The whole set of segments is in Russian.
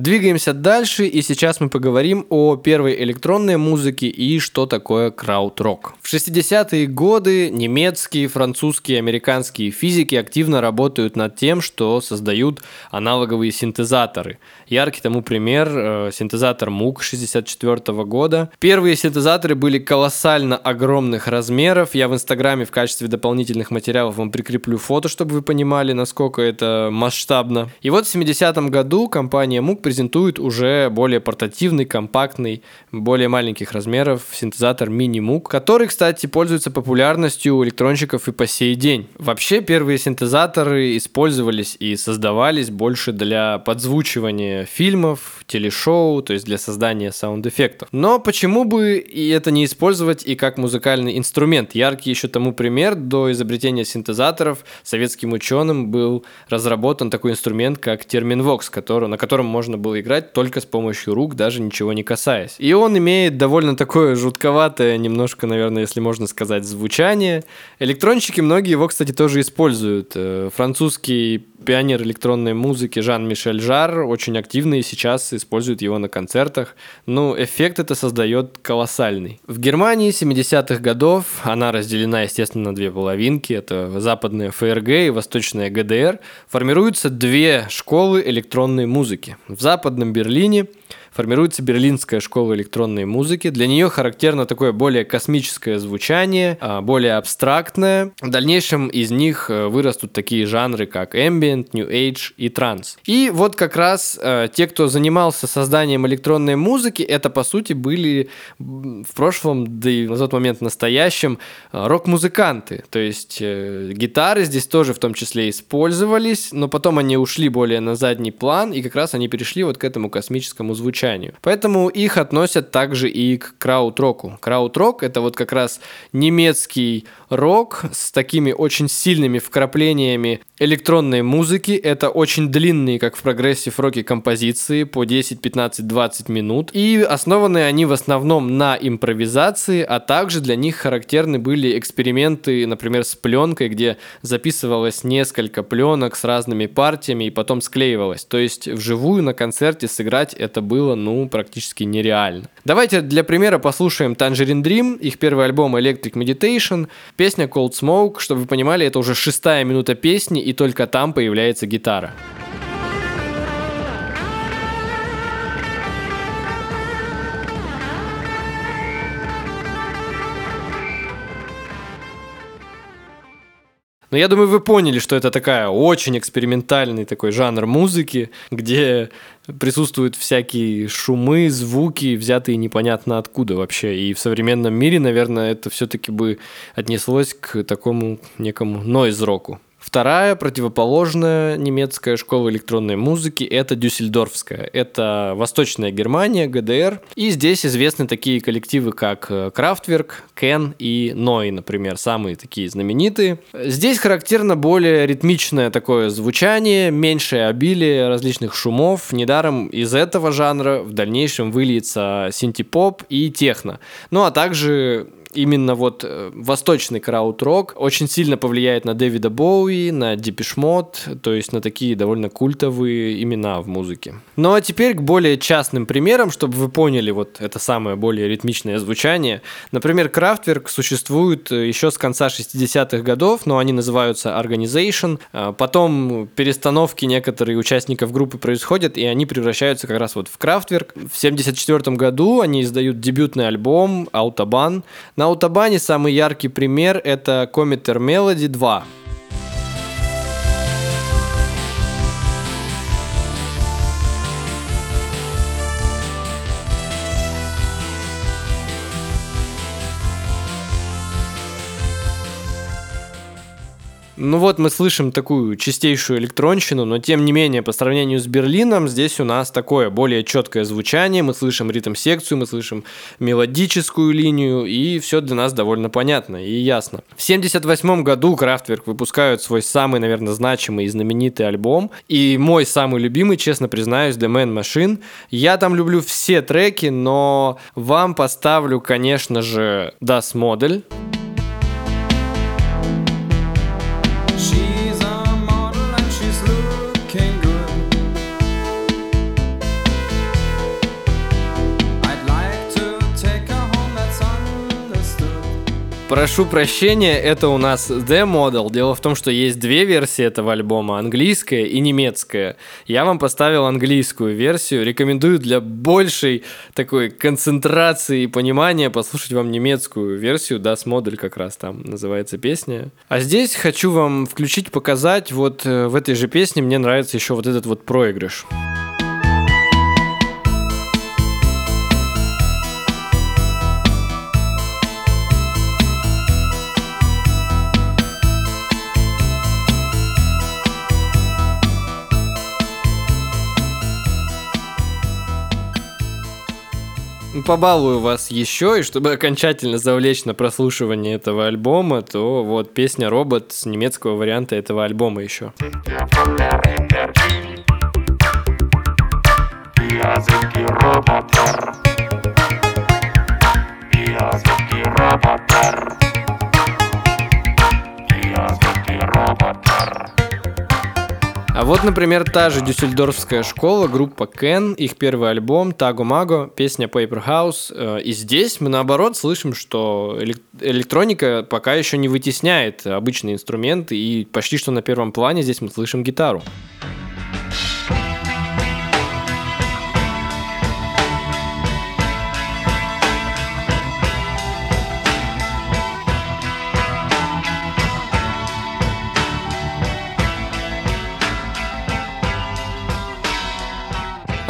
Двигаемся дальше, и сейчас мы поговорим о первой электронной музыке и что такое крауд-рок. В 60-е годы немецкие, французские, американские физики активно работают над тем, что создают аналоговые синтезаторы. Яркий тому пример э, синтезатор МУК 64 года. Первые синтезаторы были колоссально огромных размеров. Я в Инстаграме в качестве дополнительных материалов вам прикреплю фото, чтобы вы понимали, насколько это масштабно. И вот в 70-м году компания МУК презентует уже более портативный, компактный, более маленьких размеров синтезатор мини-мук, который, кстати, пользуется популярностью у электронщиков и по сей день. Вообще, первые синтезаторы использовались и создавались больше для подзвучивания фильмов, телешоу, то есть для создания саунд-эффектов. Но почему бы и это не использовать и как музыкальный инструмент? Яркий еще тому пример, до изобретения синтезаторов советским ученым был разработан такой инструмент, как терминвокс, который, на котором можно было играть только с помощью рук, даже ничего не касаясь. И он имеет довольно такое жутковатое, немножко, наверное, если можно сказать, звучание. Электронщики многие его, кстати, тоже используют. Э, французский пионер электронной музыки Жан-Мишель Жар очень активно и сейчас использует его на концертах. Ну, эффект это создает колоссальный. В Германии 70-х годов она разделена, естественно, на две половинки. Это западная ФРГ и восточная ГДР. Формируются две школы электронной музыки. В западном Берлине формируется Берлинская школа электронной музыки. Для нее характерно такое более космическое звучание, а, более абстрактное. В дальнейшем из них э, вырастут такие жанры, как ambient, new age и транс. И вот как раз э, те, кто занимался созданием электронной музыки, это по сути были в прошлом, да и на тот момент настоящем, э, рок-музыканты. То есть гитары здесь тоже в том числе использовались, но потом они ушли более на задний план, и как раз они перешли вот к этому космическому звучанию звучанию. Поэтому их относят также и к краут-року. Краут-рок — это вот как раз немецкий рок с такими очень сильными вкраплениями электронной музыки. Это очень длинные, как в progressive роке, композиции по 10, 15, 20 минут. И основаны они в основном на импровизации, а также для них характерны были эксперименты, например, с пленкой, где записывалось несколько пленок с разными партиями и потом склеивалось. То есть вживую на концерте сыграть это было было, ну, практически нереально. Давайте для примера послушаем Tangerine Dream, их первый альбом Electric Meditation, песня Cold Smoke, чтобы вы понимали, это уже шестая минута песни, и только там появляется гитара. Но я думаю, вы поняли, что это такая очень экспериментальный такой жанр музыки, где присутствуют всякие шумы, звуки, взятые непонятно откуда вообще. И в современном мире, наверное, это все-таки бы отнеслось к такому некому нойз-року. Вторая противоположная немецкая школа электронной музыки – это Дюссельдорфская. Это Восточная Германия, ГДР. И здесь известны такие коллективы, как Крафтверк, Кен и Ной, например, самые такие знаменитые. Здесь характерно более ритмичное такое звучание, меньшее обилие различных шумов. Недаром из этого жанра в дальнейшем выльется синтепоп и техно. Ну а также именно вот э, восточный крауд-рок очень сильно повлияет на Дэвида Боуи, на Депешмот, то есть на такие довольно культовые имена в музыке. Ну а теперь к более частным примерам, чтобы вы поняли вот это самое более ритмичное звучание. Например, Крафтверк существует э, еще с конца 60-х годов, но они называются Organization. А потом перестановки некоторых участников группы происходят, и они превращаются как раз вот в Крафтверк. В 74 году они издают дебютный альбом Autobahn, на Аутобане самый яркий пример это Cometer Melody 2. Ну вот мы слышим такую чистейшую электронщину, но тем не менее по сравнению с Берлином здесь у нас такое более четкое звучание, мы слышим ритм-секцию, мы слышим мелодическую линию, и все для нас довольно понятно и ясно. В 1978 году Kraftwerk выпускают свой самый, наверное, значимый и знаменитый альбом, и мой самый любимый, честно признаюсь, The Man Machine. Я там люблю все треки, но вам поставлю, конечно же, Das Model. Прошу прощения, это у нас The Model. Дело в том, что есть две версии этого альбома, английская и немецкая. Я вам поставил английскую версию, рекомендую для большей такой концентрации и понимания послушать вам немецкую версию, Das Model как раз там называется песня. А здесь хочу вам включить, показать, вот э, в этой же песне мне нравится еще вот этот вот проигрыш. Побалую вас еще, и чтобы окончательно завлечь на прослушивание этого альбома, то вот песня «Робот» с немецкого варианта этого альбома еще. А вот, например, та же дюссельдорфская школа, группа Кен, их первый альбом Таго Маго, песня Paper House. Э, и здесь мы, наоборот, слышим, что электроника пока еще не вытесняет обычные инструменты, и почти что на первом плане здесь мы слышим гитару.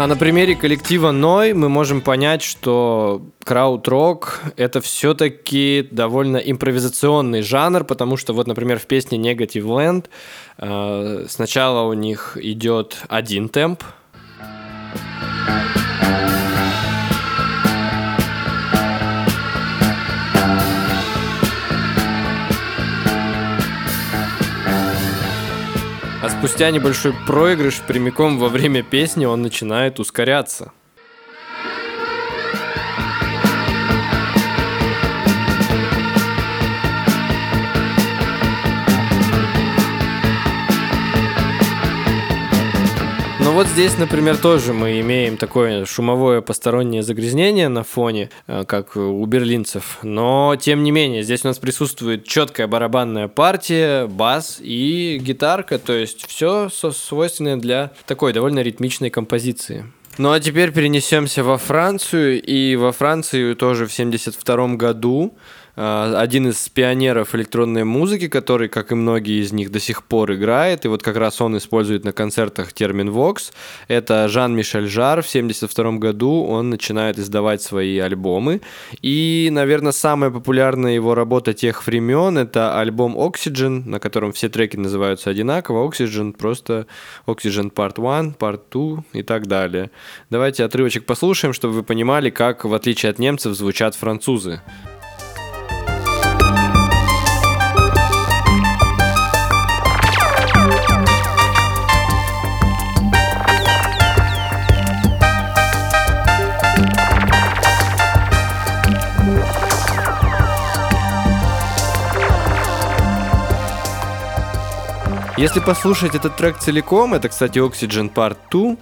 А на примере коллектива Ной мы можем понять, что крауд-рок — это все-таки довольно импровизационный жанр, потому что вот, например, в песне Negative Land э, сначала у них идет один темп, спустя небольшой проигрыш прямиком во время песни он начинает ускоряться. Вот здесь, например, тоже мы имеем такое шумовое постороннее загрязнение на фоне, э, как у берлинцев. Но, тем не менее, здесь у нас присутствует четкая барабанная партия, бас и гитарка. То есть все свойственное для такой довольно ритмичной композиции. Ну а теперь перенесемся во Францию. И во Францию тоже в 1972 году один из пионеров электронной музыки, который, как и многие из них, до сих пор играет. И вот как раз он использует на концертах термин Vox. Это Жан-Мишель Жар. В 1972 году он начинает издавать свои альбомы. И, наверное, самая популярная его работа тех времен — это альбом Oxygen, на котором все треки называются одинаково. Oxygen просто Oxygen Part 1, Part 2 и так далее. Давайте отрывочек послушаем, чтобы вы понимали, как, в отличие от немцев, звучат французы. Если послушать этот трек целиком, это, кстати, Oxygen Part 2,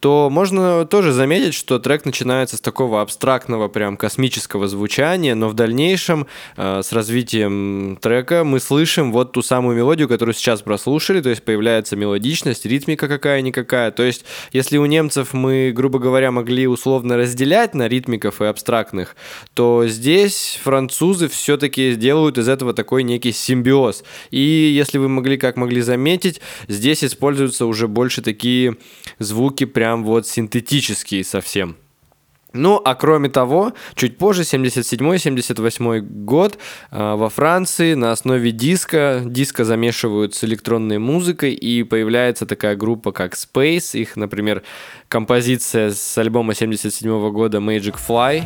то можно тоже заметить, что трек начинается с такого абстрактного, прям космического звучания, но в дальнейшем э, с развитием трека мы слышим вот ту самую мелодию, которую сейчас прослушали, то есть появляется мелодичность, ритмика какая-никакая. То есть если у немцев мы, грубо говоря, могли условно разделять на ритмиков и абстрактных, то здесь французы все-таки делают из этого такой некий симбиоз. И если вы могли, как могли заметить, здесь используются уже больше такие звуки прям прям вот синтетические совсем. Ну, а кроме того, чуть позже, 77-78 год, э, во Франции на основе диска, диска замешивают с электронной музыкой, и появляется такая группа, как Space. Их, например, композиция с альбома 77 года Magic Fly.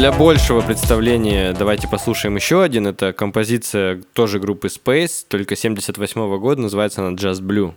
Для большего представления давайте послушаем еще один. Это композиция тоже группы Space, только 78 -го года, называется она Just Blue.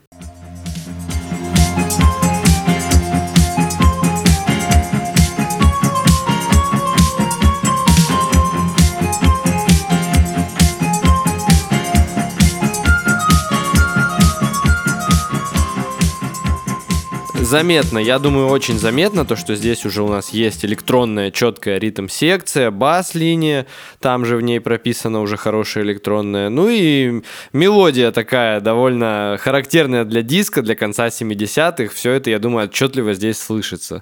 Заметно, я думаю, очень заметно то, что здесь уже у нас есть электронная четкая ритм-секция, бас-линия, там же в ней прописана уже хорошая электронная, ну и мелодия такая довольно характерная для диска, для конца 70-х, все это, я думаю, отчетливо здесь слышится.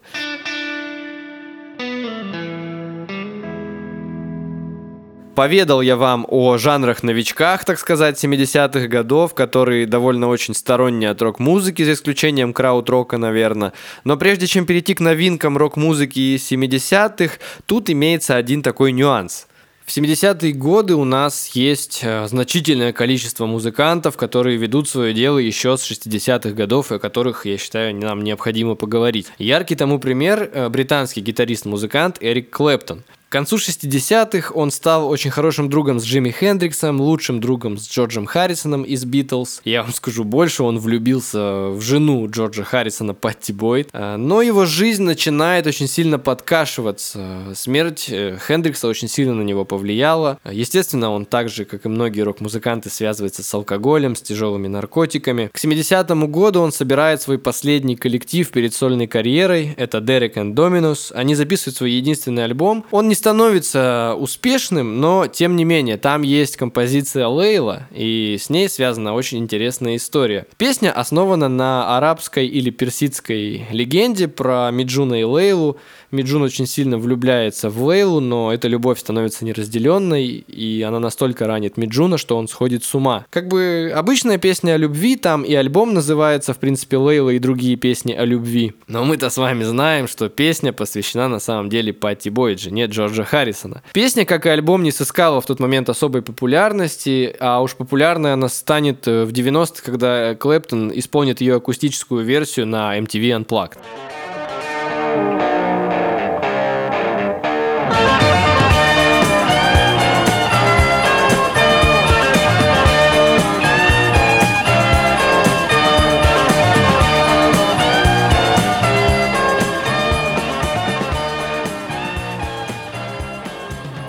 Поведал я вам о жанрах-новичках, так сказать, 70-х годов, которые довольно очень сторонние от рок-музыки, за исключением крауд-рока, наверное. Но прежде чем перейти к новинкам рок-музыки 70-х, тут имеется один такой нюанс. В 70-е годы у нас есть э, значительное количество музыкантов, которые ведут свое дело еще с 60-х годов, и о которых, я считаю, нам необходимо поговорить. Яркий тому пример э, – британский гитарист-музыкант Эрик Клэптон. К концу 60-х он стал очень хорошим другом с Джимми Хендриксом, лучшим другом с Джорджем Харрисоном из Битлз. Я вам скажу больше, он влюбился в жену Джорджа Харрисона Патти Бойд. А, но его жизнь начинает очень сильно подкашиваться. Смерть э, Хендрикса очень сильно на него повлияла. Естественно, он так же, как и многие рок-музыканты, связывается с алкоголем, с тяжелыми наркотиками. К 70-му году он собирает свой последний коллектив перед сольной карьерой. Это Derek and Dominus. Они записывают свой единственный альбом. Он не становится успешным, но тем не менее, там есть композиция Лейла, и с ней связана очень интересная история. Песня основана на арабской или персидской легенде про Миджуна и Лейлу, Миджун очень сильно влюбляется в Лейлу, но эта любовь становится неразделенной, и она настолько ранит Миджуна, что он сходит с ума. Как бы обычная песня о любви, там и альбом называется, в принципе, Лейла и другие песни о любви. Но мы-то с вами знаем, что песня посвящена на самом деле Патти Бойд, жене Джорджа Харрисона. Песня, как и альбом, не сыскала в тот момент особой популярности, а уж популярной она станет э, в 90-х, когда Клэптон исполнит ее акустическую версию на MTV Unplugged.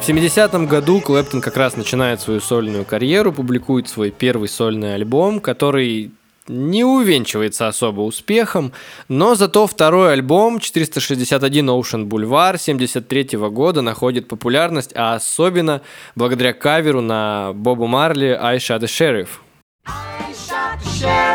В 70-м году Клэптон как раз начинает свою сольную карьеру, публикует свой первый сольный альбом, который не увенчивается особо успехом, но зато второй альбом 461 Ocean Boulevard 73 года находит популярность, а особенно благодаря каверу на Бобу Марли I Shot the Sheriff. I shot the sheriff,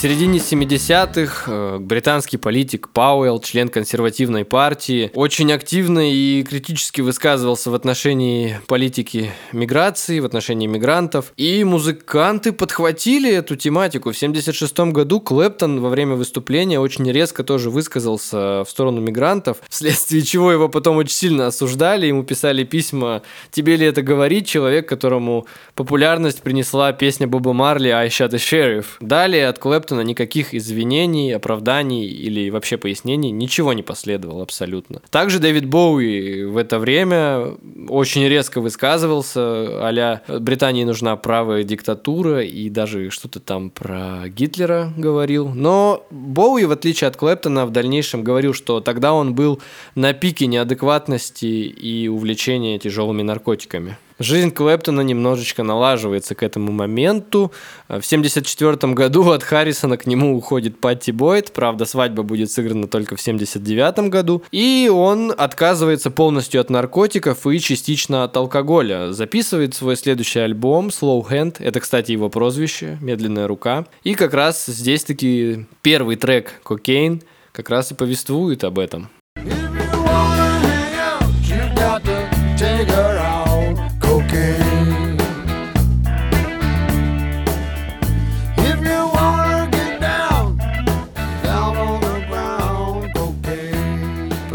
середине 70-х э, британский политик Пауэлл, член консервативной партии, очень активно и критически высказывался в отношении политики миграции, в отношении мигрантов. И музыканты подхватили эту тематику. В 76 году Клэптон во время выступления очень резко тоже высказался в сторону мигрантов, вследствие чего его потом очень сильно осуждали, ему писали письма «Тебе ли это говорить?» Человек, которому популярность принесла песня Боба Марли «I shot a sheriff». Далее от Клэптона Клэптона никаких извинений, оправданий или вообще пояснений ничего не последовало абсолютно. Также Дэвид Боуи в это время очень резко высказывался, а Британии нужна правая диктатура и даже что-то там про Гитлера говорил. Но Боуи, в отличие от Клэптона, в дальнейшем говорил, что тогда он был на пике неадекватности и увлечения тяжелыми наркотиками. Жизнь Клэптона немножечко налаживается к этому моменту. В 1974 году от Харрисона к нему уходит Патти Бойд. Правда, свадьба будет сыграна только в 1979 году. И он отказывается полностью от наркотиков и частично от алкоголя. Записывает свой следующий альбом Slow Hand. Это, кстати, его прозвище, медленная рука. И как раз здесь таки первый трек Cocaine как раз и повествует об этом.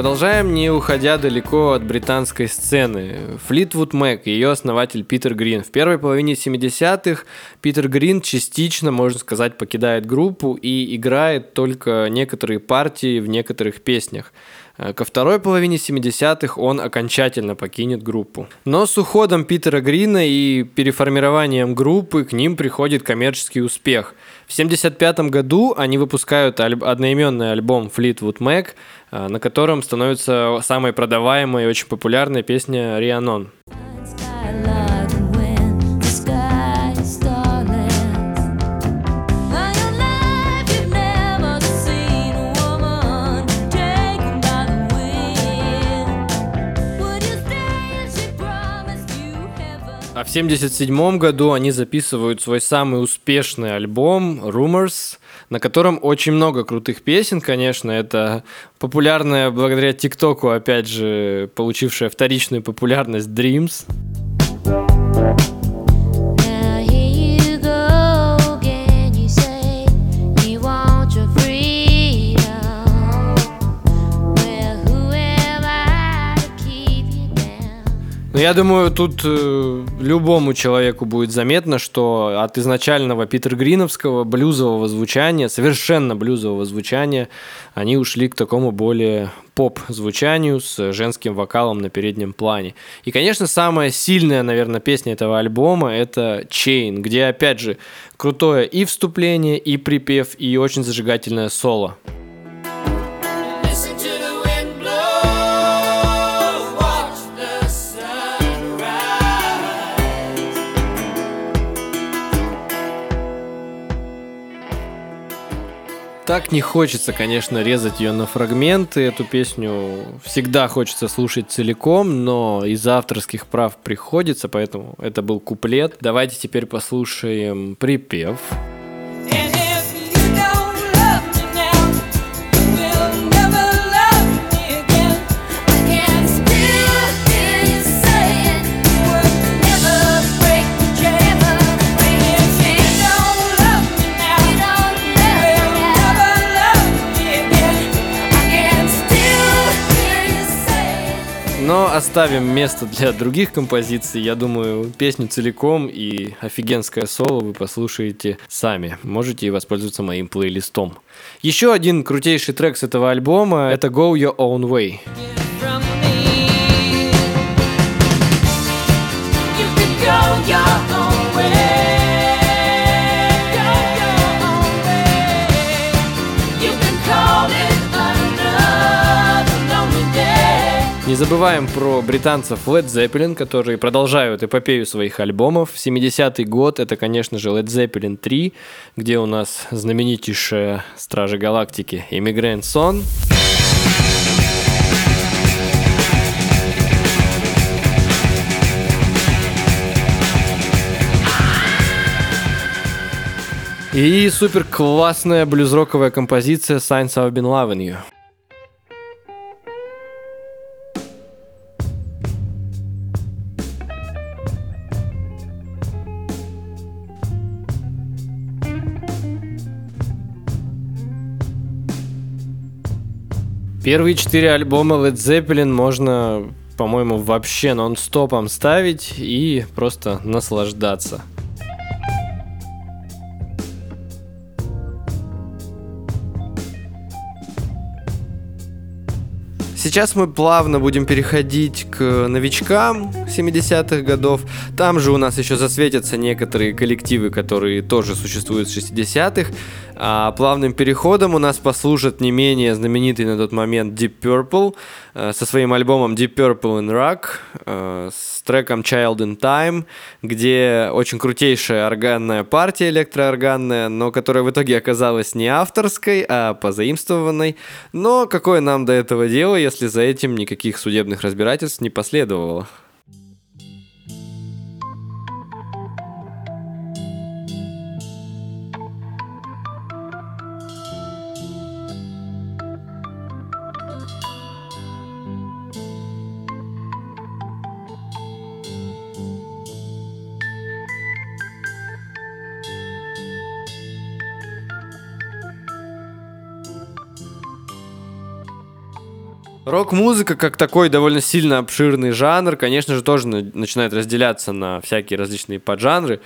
Продолжаем, не уходя далеко от британской сцены. Флитвуд Мэк, ее основатель Питер Грин. В первой половине 70-х Питер Грин частично, можно сказать, покидает группу и играет только некоторые партии в некоторых песнях. Э, ко второй половине 70-х он окончательно покинет группу. Но с уходом Питера Грина и переформированием группы к ним приходит коммерческий успех. В 75 году они выпускают альб- одноименный альбом Fleetwood Mac, на котором становится самой продаваемой и очень популярной песня «Рианон». А в 1977 году они записывают свой самый успешный альбом Rumors, на котором очень много крутых песен, конечно. Это популярная благодаря ТикТоку, опять же, получившая вторичную популярность Dreams. Но я думаю, тут э, любому человеку будет заметно, что от изначального Питер Гриновского блюзового звучания, совершенно блюзового звучания, они ушли к такому более поп-звучанию с женским вокалом на переднем плане. И, конечно, самая сильная, наверное, песня этого альбома — это «Chain», где, опять же, крутое и вступление, и припев, и очень зажигательное соло. Так не хочется, конечно, резать ее на фрагменты. Эту песню всегда хочется слушать целиком, но из авторских прав приходится, поэтому это был куплет. Давайте теперь послушаем припев. Припев. Оставим место для других композиций. Я думаю, песню целиком и офигенское соло вы послушаете сами. Можете воспользоваться моим плейлистом. Еще один крутейший трек с этого альбома — это «Go Your Own Way». Go your Не забываем про британцев Led Zeppelin, которые продолжают эпопею своих альбомов. 70-й год — это, конечно же, Led Zeppelin 3, где у нас знаменитейшая Стражи Галактики Immigrant Сон. И супер классная блюзроковая композиция Signs I've Been Loving You. Первые четыре альбома Led Zeppelin можно, по-моему, вообще нон-стопом ставить и просто наслаждаться. Сейчас мы плавно будем переходить к новичкам 70-х годов. Там же у нас еще засветятся некоторые коллективы, которые тоже существуют с 60-х. А плавным переходом у нас послужат не менее знаменитый на тот момент Deep Purple э, со своим альбомом Deep Purple in Rock э, с треком Child in Time, где очень крутейшая органная партия электроорганная, но которая в итоге оказалась не авторской, а позаимствованной. Но какое нам до этого дело, если за этим никаких судебных разбирательств не последовало? Рок-музыка, как такой довольно сильно обширный жанр, конечно же, тоже начинает разделяться на всякие различные поджанры.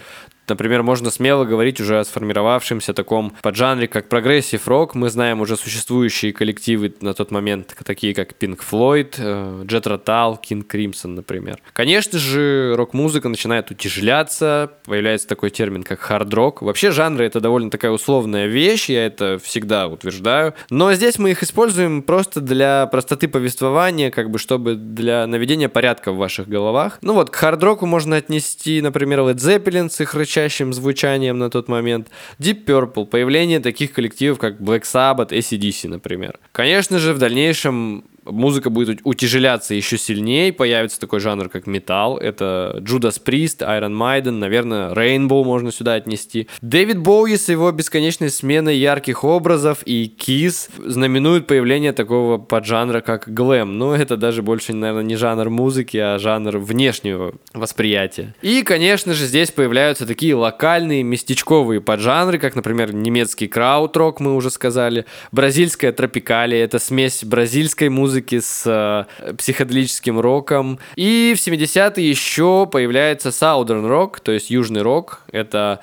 Например, можно смело говорить уже о сформировавшемся таком поджанре, как progressive рок. Мы знаем уже существующие коллективы на тот момент, такие как Pink Floyd, Jethro Tull, King Crimson, например. Конечно же, рок-музыка начинает утяжеляться, появляется такой термин, как хард-рок. Вообще жанры это довольно такая условная вещь, я это всегда утверждаю. Но здесь мы их используем просто для простоты повествования, как бы чтобы для наведения порядка в ваших головах. Ну вот, к хард-року можно отнести, например, Led Zeppelin с их рычащим звучанием на тот момент, Deep Purple, появление таких коллективов, как Black Sabbath, ACDC, например. Конечно же, в дальнейшем музыка будет утяжеляться еще сильнее, появится такой жанр, как металл. Это Judas Priest, Iron Maiden, наверное, Rainbow можно сюда отнести. Дэвид Боуи с его бесконечной сменой ярких образов и Kiss знаменуют появление такого поджанра, как глэм. Но это даже больше, наверное, не жанр музыки, а жанр внешнего восприятия. И, конечно же, здесь появляются такие локальные, местечковые поджанры, как, например, немецкий крауд-рок, мы уже сказали, бразильская тропикалия, это смесь бразильской музыки музыки с э, психоделическим роком. И в 70-е еще появляется Southern Rock, то есть южный рок. Это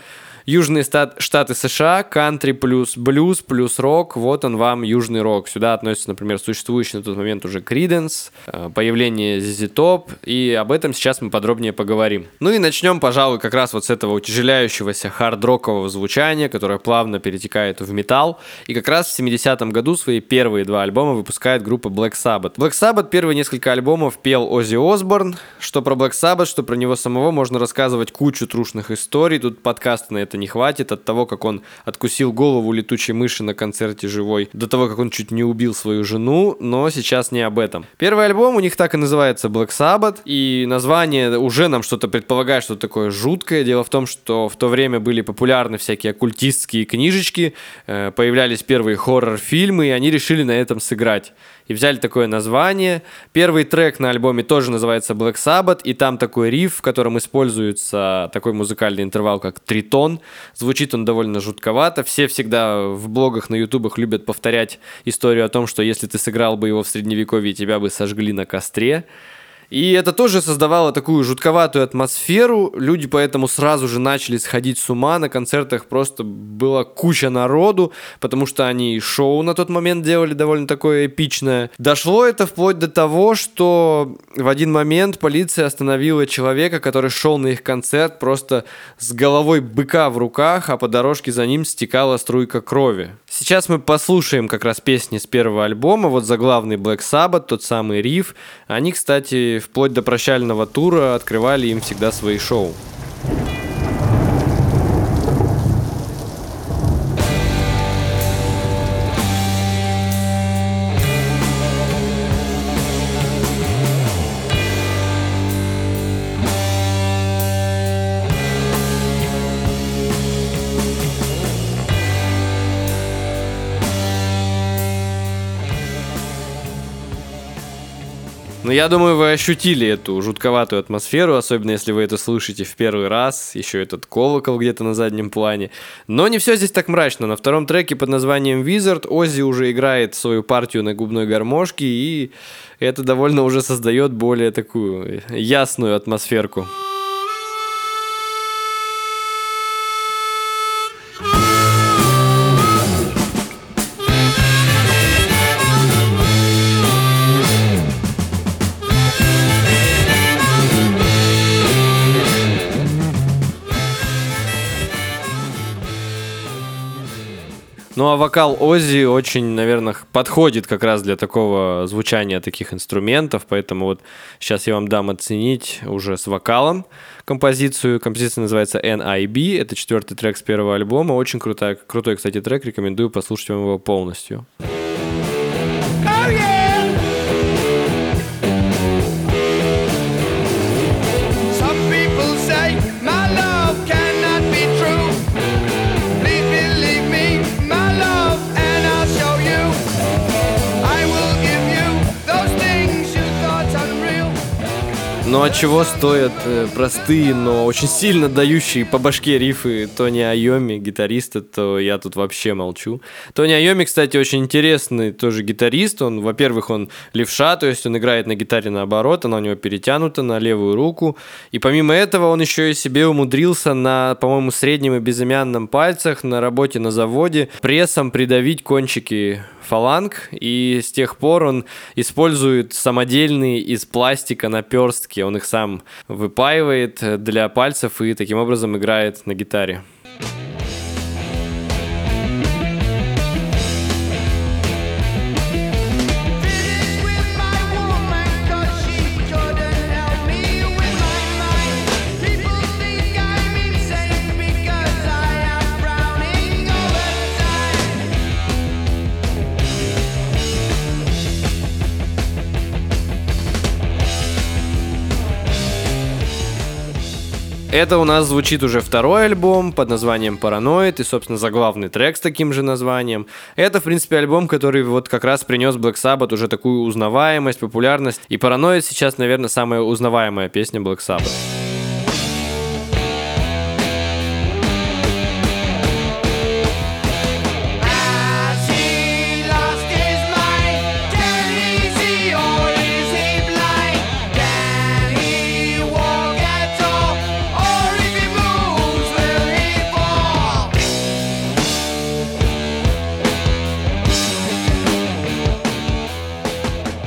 Южные штаты США, кантри плюс блюз плюс рок, вот он вам южный рок. Сюда относится, например, существующий на тот момент уже Криденс, э, появление ZZ Top, и об этом сейчас мы подробнее поговорим. Ну и начнем, пожалуй, как раз вот с этого утяжеляющегося хард-рокового звучания, которое плавно перетекает в металл. И как раз в 70-м году свои первые два альбома выпускает группа Black Sabbath. Black Sabbath первые несколько альбомов пел Оззи Осборн. Что про Black Sabbath, что про него самого можно рассказывать кучу трушных историй. Тут подкаст на это не хватит от того, как он откусил голову летучей мыши на концерте живой, до того, как он чуть не убил свою жену, но сейчас не об этом. Первый альбом у них так и называется Black Sabbath, и название уже нам что-то предполагает, что такое жуткое. Дело в том, что в то время были популярны всякие оккультистские книжечки, э, появлялись первые хоррор-фильмы, и они решили на этом сыграть и взяли такое название. Первый трек на альбоме тоже называется Black Sabbath, и там такой риф, в котором используется такой музыкальный интервал, как тритон. Звучит он довольно жутковато. Все всегда в блогах на ютубах любят повторять историю о том, что если ты сыграл бы его в средневековье, тебя бы сожгли на костре. И это тоже создавало такую жутковатую атмосферу. Люди поэтому сразу же начали сходить с ума. На концертах просто была куча народу, потому что они шоу на тот момент делали довольно такое эпичное. Дошло это вплоть до того, что в один момент полиция остановила человека, который шел на их концерт просто с головой быка в руках, а по дорожке за ним стекала струйка крови. Сейчас мы послушаем как раз песни с первого альбома, вот заглавный Black Sabbath, тот самый риф. Они, кстати, вплоть до прощального тура открывали им всегда свои шоу. Но я думаю, вы ощутили эту жутковатую атмосферу, особенно если вы это слышите в первый раз, еще этот колокол где-то на заднем плане. Но не все здесь так мрачно. На втором треке под названием Wizard Оззи уже играет свою партию на губной гармошке, и это довольно уже создает более такую ясную атмосферку. Ну а вокал Оззи очень, наверное, подходит как раз для такого звучания таких инструментов, поэтому вот сейчас я вам дам оценить уже с вокалом композицию. Композиция называется NIB, это четвертый трек с первого альбома, очень крутой, крутой, кстати, трек, рекомендую послушать вам его полностью. Oh, Но от чего стоят э, простые, но очень сильно дающие по башке рифы Тони Айоми, гитариста, то я тут вообще молчу. Тони Айоми, кстати, очень интересный тоже гитарист. Он, во-первых, он левша, то есть он играет на гитаре наоборот, она у него перетянута на левую руку. И помимо этого он еще и себе умудрился на, по-моему, среднем и безымянном пальцах на работе на заводе прессом придавить кончики фаланг, и с тех пор он использует самодельные из пластика наперстки. Он их сам выпаивает для пальцев и таким образом играет на гитаре. Это у нас звучит уже второй альбом под названием «Параноид» и, собственно, заглавный трек с таким же названием. Это, в принципе, альбом, который вот как раз принес Black Sabbath уже такую узнаваемость, популярность. И «Параноид» сейчас, наверное, самая узнаваемая песня Black Sabbath.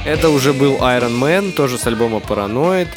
Это уже был Iron Man, тоже с альбома Paranoid.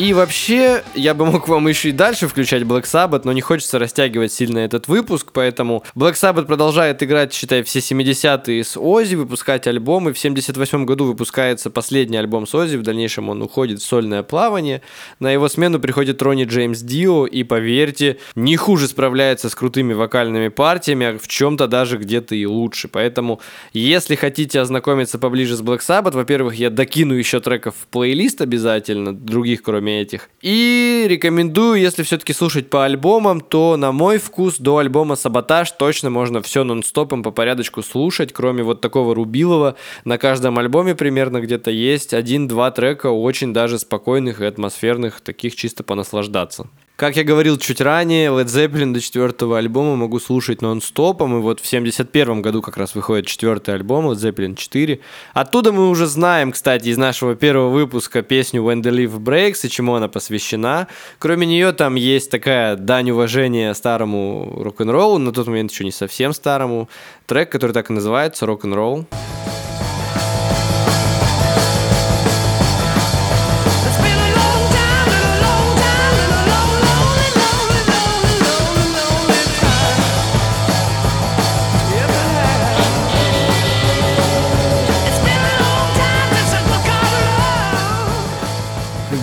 И вообще, я бы мог вам еще и дальше включать Black Sabbath, но не хочется растягивать сильно этот выпуск, поэтому Black Sabbath продолжает играть, считай, все 70-е с Ози, выпускать альбомы. В 78 году выпускается последний альбом с Ози, в дальнейшем он уходит в сольное плавание. На его смену приходит Ронни Джеймс Дио, и, поверьте, не хуже справляется с крутыми вокальными партиями, а в чем-то даже где-то и лучше. Поэтому, если хотите ознакомиться поближе с Black Sabbath, во-первых, я докину еще треков в плейлист обязательно, других, кроме кроме этих. И рекомендую, если все-таки слушать по альбомам, то на мой вкус до альбома «Саботаж» точно можно все нон-стопом по порядочку слушать, кроме вот такого Рубилова. На каждом альбоме примерно где-то есть один-два трека очень даже спокойных и атмосферных, таких чисто понаслаждаться. Как я говорил чуть ранее, Led Zeppelin до четвертого альбома могу слушать нон-стопом, и вот в 71 году как раз выходит четвертый альбом Led Zeppelin 4. Оттуда мы уже знаем, кстати, из нашего первого выпуска песню When the Leaf Breaks и чему она посвящена. Кроме нее там есть такая дань уважения старому рок-н-роллу, на тот момент еще не совсем старому, трек, который так и называется «Рок-н-ролл».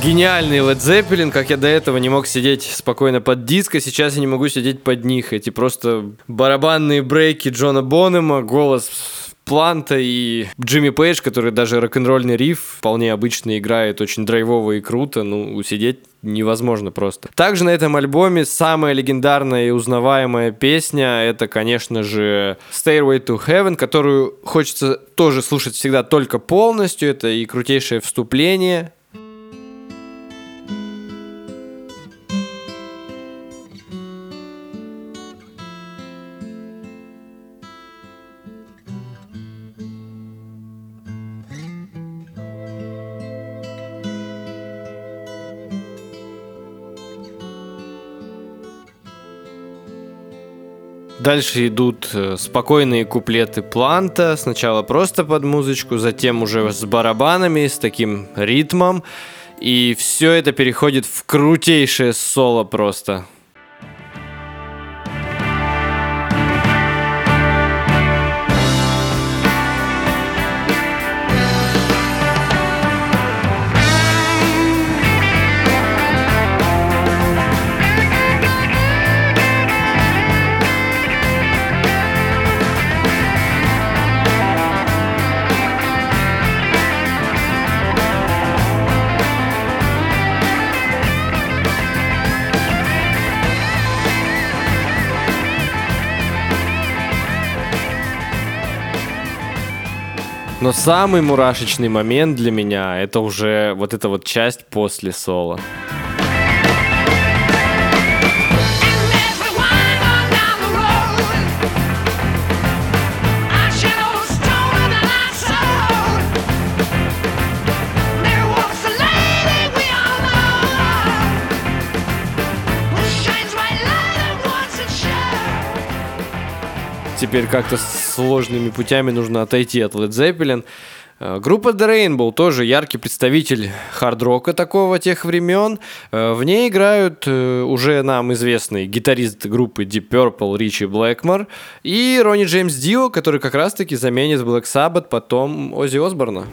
Гениальный Led Zeppelin, как я до этого не мог сидеть спокойно под диско, сейчас я не могу сидеть под них. Эти просто барабанные брейки Джона Бонема, голос Планта и Джимми Пейдж, который даже рок-н-ролльный риф вполне обычно играет очень драйвово и круто, ну, усидеть невозможно просто. Также на этом альбоме самая легендарная и узнаваемая песня это, конечно же, Stairway to Heaven, которую хочется тоже слушать всегда только полностью. Это и крутейшее вступление, Дальше идут э, спокойные куплеты Планта. Сначала просто под музычку, затем уже с барабанами, с таким ритмом. И все это переходит в крутейшее соло просто. Но самый мурашечный момент для меня это уже вот эта вот часть после соло. Теперь как-то сложными путями нужно отойти от Led Zeppelin. Э, группа The Rainbow тоже яркий представитель хард-рока такого тех времен. Э, в ней играют э, уже нам известный гитарист группы Deep Purple Ричи Блэкмор и Ронни Джеймс Дио, который как раз-таки заменит Black Sabbath потом Оззи Осборна.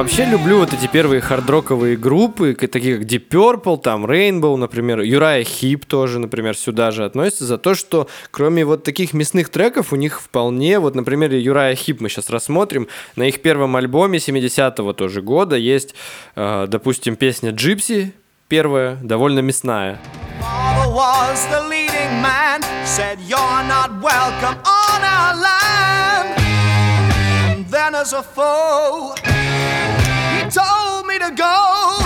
Вообще люблю вот эти первые хардроковые группы, такие как Deep Purple, там Rainbow, например, Юрая Хип тоже, например, сюда же относится, за то, что кроме вот таких мясных треков у них вполне, вот, например, Юрая Хип мы сейчас рассмотрим, на их первом альбоме 70-го тоже года есть, э, допустим, песня Gypsy, первая, довольно мясная. was the man, said you're not welcome on our land. Then as a foe, told me to go.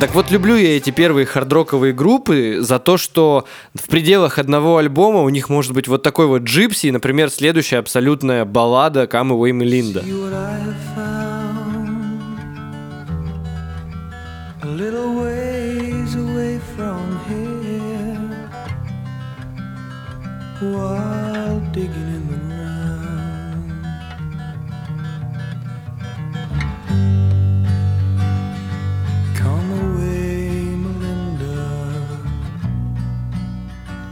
Так вот, люблю я эти первые хардроковые группы за то, что в пределах одного альбома у них может быть вот такой вот джипси, и, например, следующая абсолютная баллада Камы Уэйм и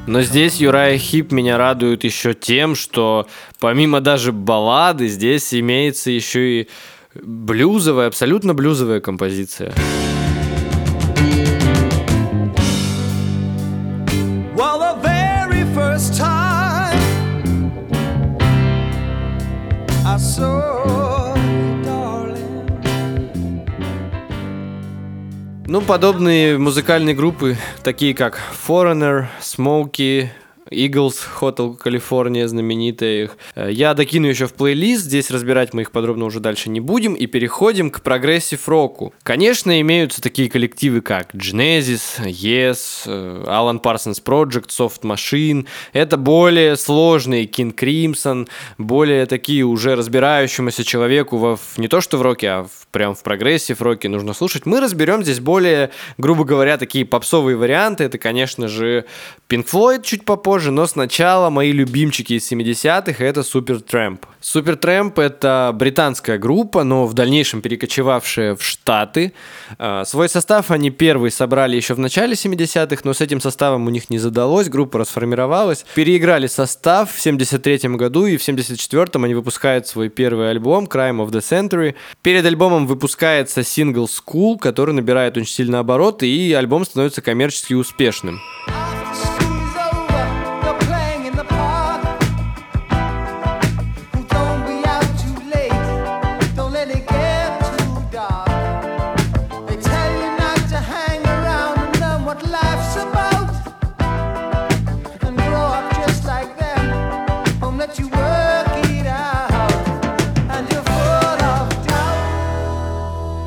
Но здесь Юрая Хип меня радует еще тем, что помимо даже баллады, здесь имеется еще и блюзовая, абсолютно блюзовая композиция. Ну, подобные музыкальные группы, такие как Foreigner, Smokie, Eagles, Hotel California, знаменитая их. Э, я докину еще в плейлист, здесь разбирать мы их подробно уже дальше не будем, и переходим к прогрессив року. Конечно, имеются такие коллективы, как Genesis, Yes, э, Alan Parsons Project, Soft Machine. Это более сложные King Crimson, более такие уже разбирающемуся человеку во, не то что в роке, а в, прям в прогрессив роке нужно слушать. Мы разберем здесь более, грубо говоря, такие попсовые варианты. Это, конечно же, Pink Floyd чуть попозже, попозже, но сначала мои любимчики из 70-х это Супер Трэмп. Супер Трэмп это британская группа, но в дальнейшем перекочевавшая в Штаты. А, свой состав они первый собрали еще в начале 70-х, но с этим составом у них не задалось, группа расформировалась. Переиграли состав в 73 году и в 74-м они выпускают свой первый альбом Crime of the Century. Перед альбомом выпускается сингл School, который набирает очень сильно обороты, и альбом становится коммерчески успешным.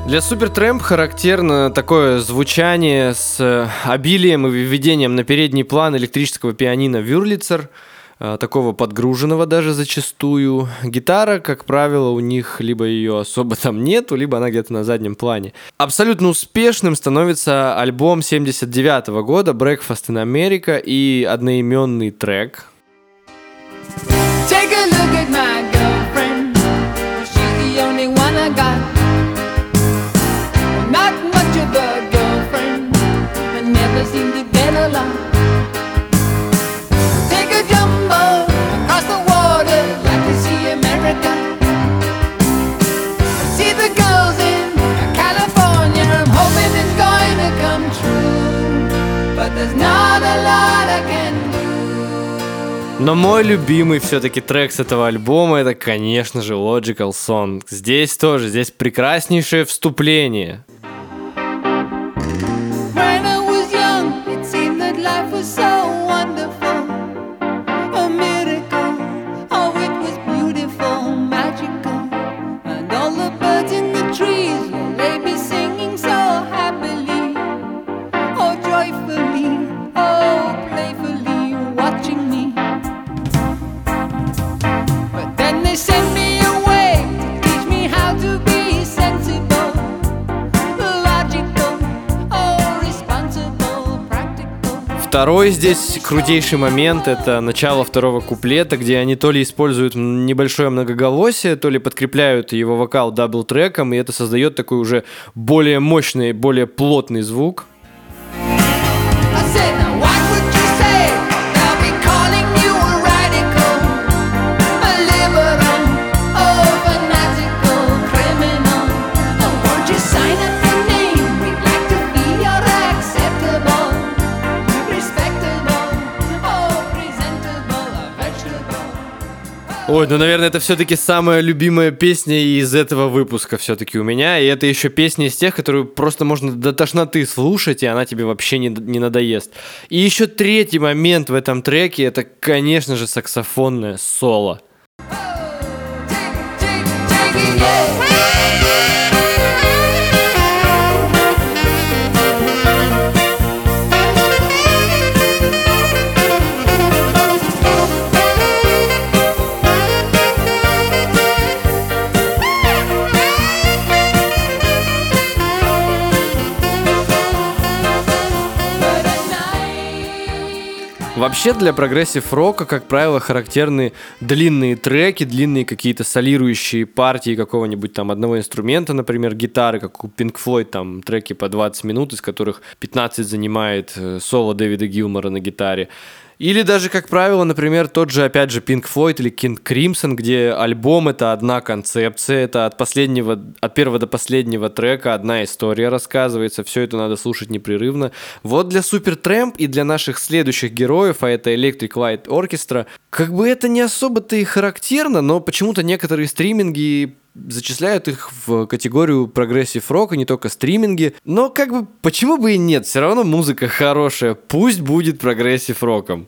Для Супертрэмп характерно такое звучание с э, обилием и введением на передний план электрического пианино Вюрлицер, э, такого подгруженного даже зачастую. Гитара, как правило, у них либо ее особо там нету, либо она где-то на заднем плане. Абсолютно успешным становится альбом 79 года Breakfast in America и одноименный трек. Take a look at my Но мой любимый все-таки трек с этого альбома это, конечно же, Logical Song. Здесь тоже, здесь прекраснейшее вступление. Второй здесь крутейший момент — это начало второго куплета, где они то ли используют небольшое многоголосие, то ли подкрепляют его вокал дабл-треком, и это создает такой уже более мощный, более плотный звук. Ой, ну, наверное, это все-таки самая любимая песня из этого выпуска все-таки у меня. И это еще песня из тех, которую просто можно до тошноты слушать, и она тебе вообще не, не надоест. И еще третий момент в этом треке, это, конечно же, саксофонное соло. Вообще для прогрессив рока, как правило, характерны длинные треки, длинные какие-то солирующие партии какого-нибудь там одного инструмента, например, гитары, как у Pink Floyd, там треки по 20 минут, из которых 15 занимает э, соло Дэвида Гилмора на гитаре. Или даже, как правило, например, тот же, опять же, Pink Floyd или King Crimson, где альбом — это одна концепция, это от последнего, от первого до последнего трека одна история рассказывается, все это надо слушать непрерывно. Вот для Supertramp и для наших следующих героев, а это Electric Light Orchestra, как бы это не особо-то и характерно, но почему-то некоторые стриминги зачисляют их в категорию прогрессив рока, не только стриминги. Но как бы почему бы и нет, все равно музыка хорошая, пусть будет прогрессив роком.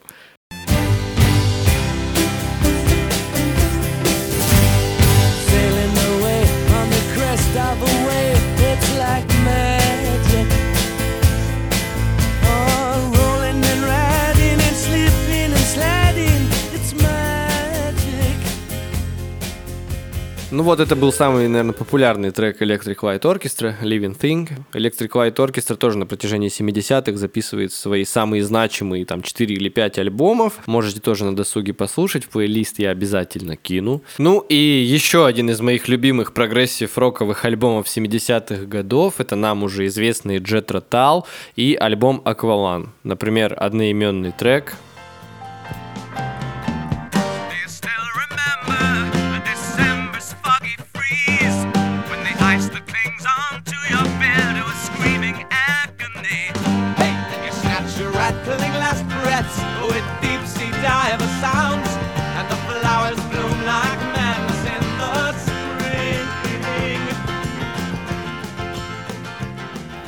Ну вот это был самый, наверное, популярный трек Electric Light Orchestra, Living Thing. Electric Light Orchestra тоже на протяжении 70-х записывает свои самые значимые там 4 или 5 альбомов. Можете тоже на досуге послушать, в плейлист я обязательно кину. Ну и еще один из моих любимых прогрессив-роковых альбомов 70-х годов, это нам уже известный Jetro Tal и альбом Aqualan. Например, одноименный трек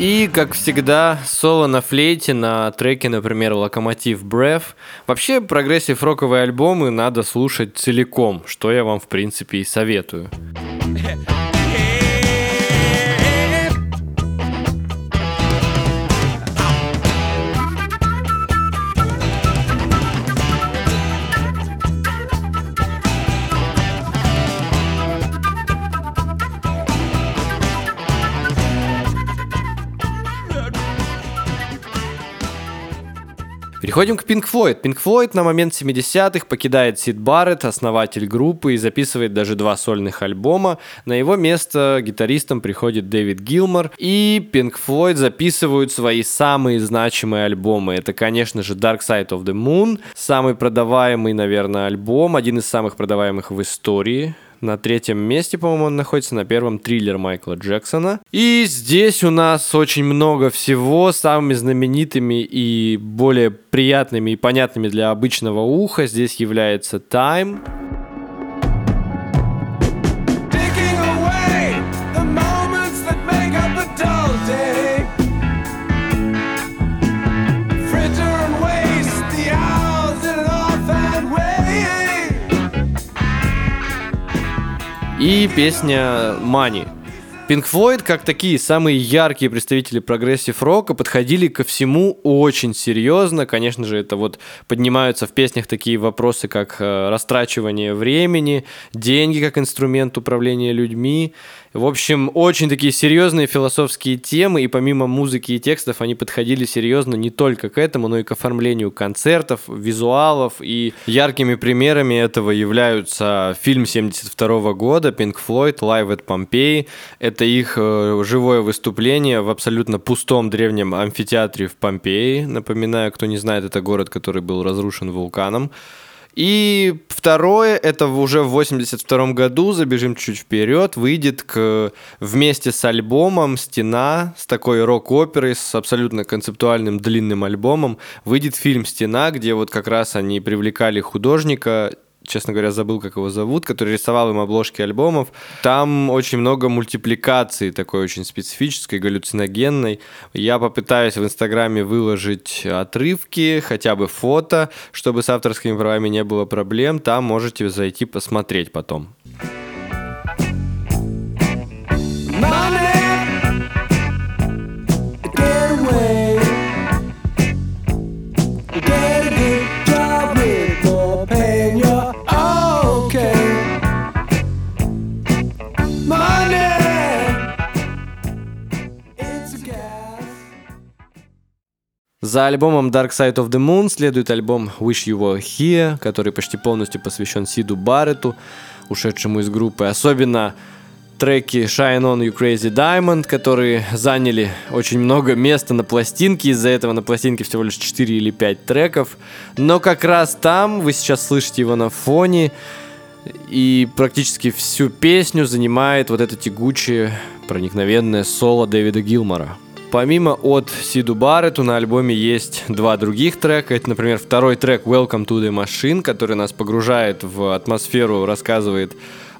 И, как всегда, соло на флейте на треке, например, «Локомотив Бреф». Вообще, прогрессив-роковые альбомы надо слушать целиком, что я вам, в принципе, и советую. Переходим к Pink Floyd. Pink Floyd на момент 70-х покидает Сид Барретт, основатель группы, и записывает даже два сольных альбома. На его место гитаристом приходит Дэвид Гилмор, и Pink Floyd записывают свои самые значимые альбомы. Это, конечно же, Dark Side of the Moon, самый продаваемый, наверное, альбом, один из самых продаваемых в истории На третьем месте, по-моему, он находится, на первом триллер Майкла Джексона. И здесь у нас очень много всего, самыми знаменитыми и более приятными и понятными для обычного уха. Здесь является Time. И песня Money. Pink Floyd, как такие самые яркие представители прогрессив рока, подходили ко всему очень серьезно. Конечно же, это вот поднимаются в песнях такие вопросы, как э, растрачивание времени, деньги как инструмент управления людьми. В общем, очень такие серьезные философские темы, и помимо музыки и текстов они подходили серьезно не только к этому, но и к оформлению концертов, визуалов, и яркими примерами этого являются фильм 72 года Pink Floyd Live at Pompeii. Это их э, живое выступление в абсолютно пустом древнем амфитеатре в Помпеи. Напоминаю, кто не знает, это город, который был разрушен вулканом. И второе, это уже в 82 году, забежим чуть вперед, выйдет к, вместе с альбомом «Стена», с такой рок-оперой, с абсолютно концептуальным длинным альбомом, выйдет фильм «Стена», где вот как раз они привлекали художника честно говоря, забыл, как его зовут, который рисовал им обложки альбомов. Там очень много мультипликации, такой очень специфической, галлюциногенной. Я попытаюсь в Инстаграме выложить отрывки, хотя бы фото, чтобы с авторскими правами не было проблем. Там можете зайти посмотреть потом. За альбомом Dark Side of the Moon следует альбом Wish You Were Here, который почти полностью посвящен Сиду Барретту, ушедшему из группы. Особенно треки Shine On You Crazy Diamond, которые заняли очень много места на пластинке. Из-за этого на пластинке всего лишь 4 или 5 треков. Но как раз там, вы сейчас слышите его на фоне, и практически всю песню занимает вот это тягучее, проникновенное соло Дэвида Гилмора. Помимо от Сиду Барретту на альбоме есть два других трека. Это, например, второй трек Welcome to the Machine, который нас погружает в атмосферу, рассказывает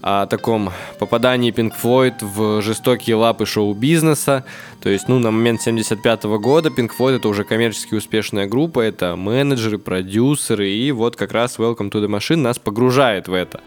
о таком попадании Pink Floyd в жестокие лапы шоу-бизнеса. То есть, ну, на момент 75 -го года Pink Floyd это уже коммерчески успешная группа, это менеджеры, продюсеры, и вот как раз Welcome to the Machine нас погружает в это.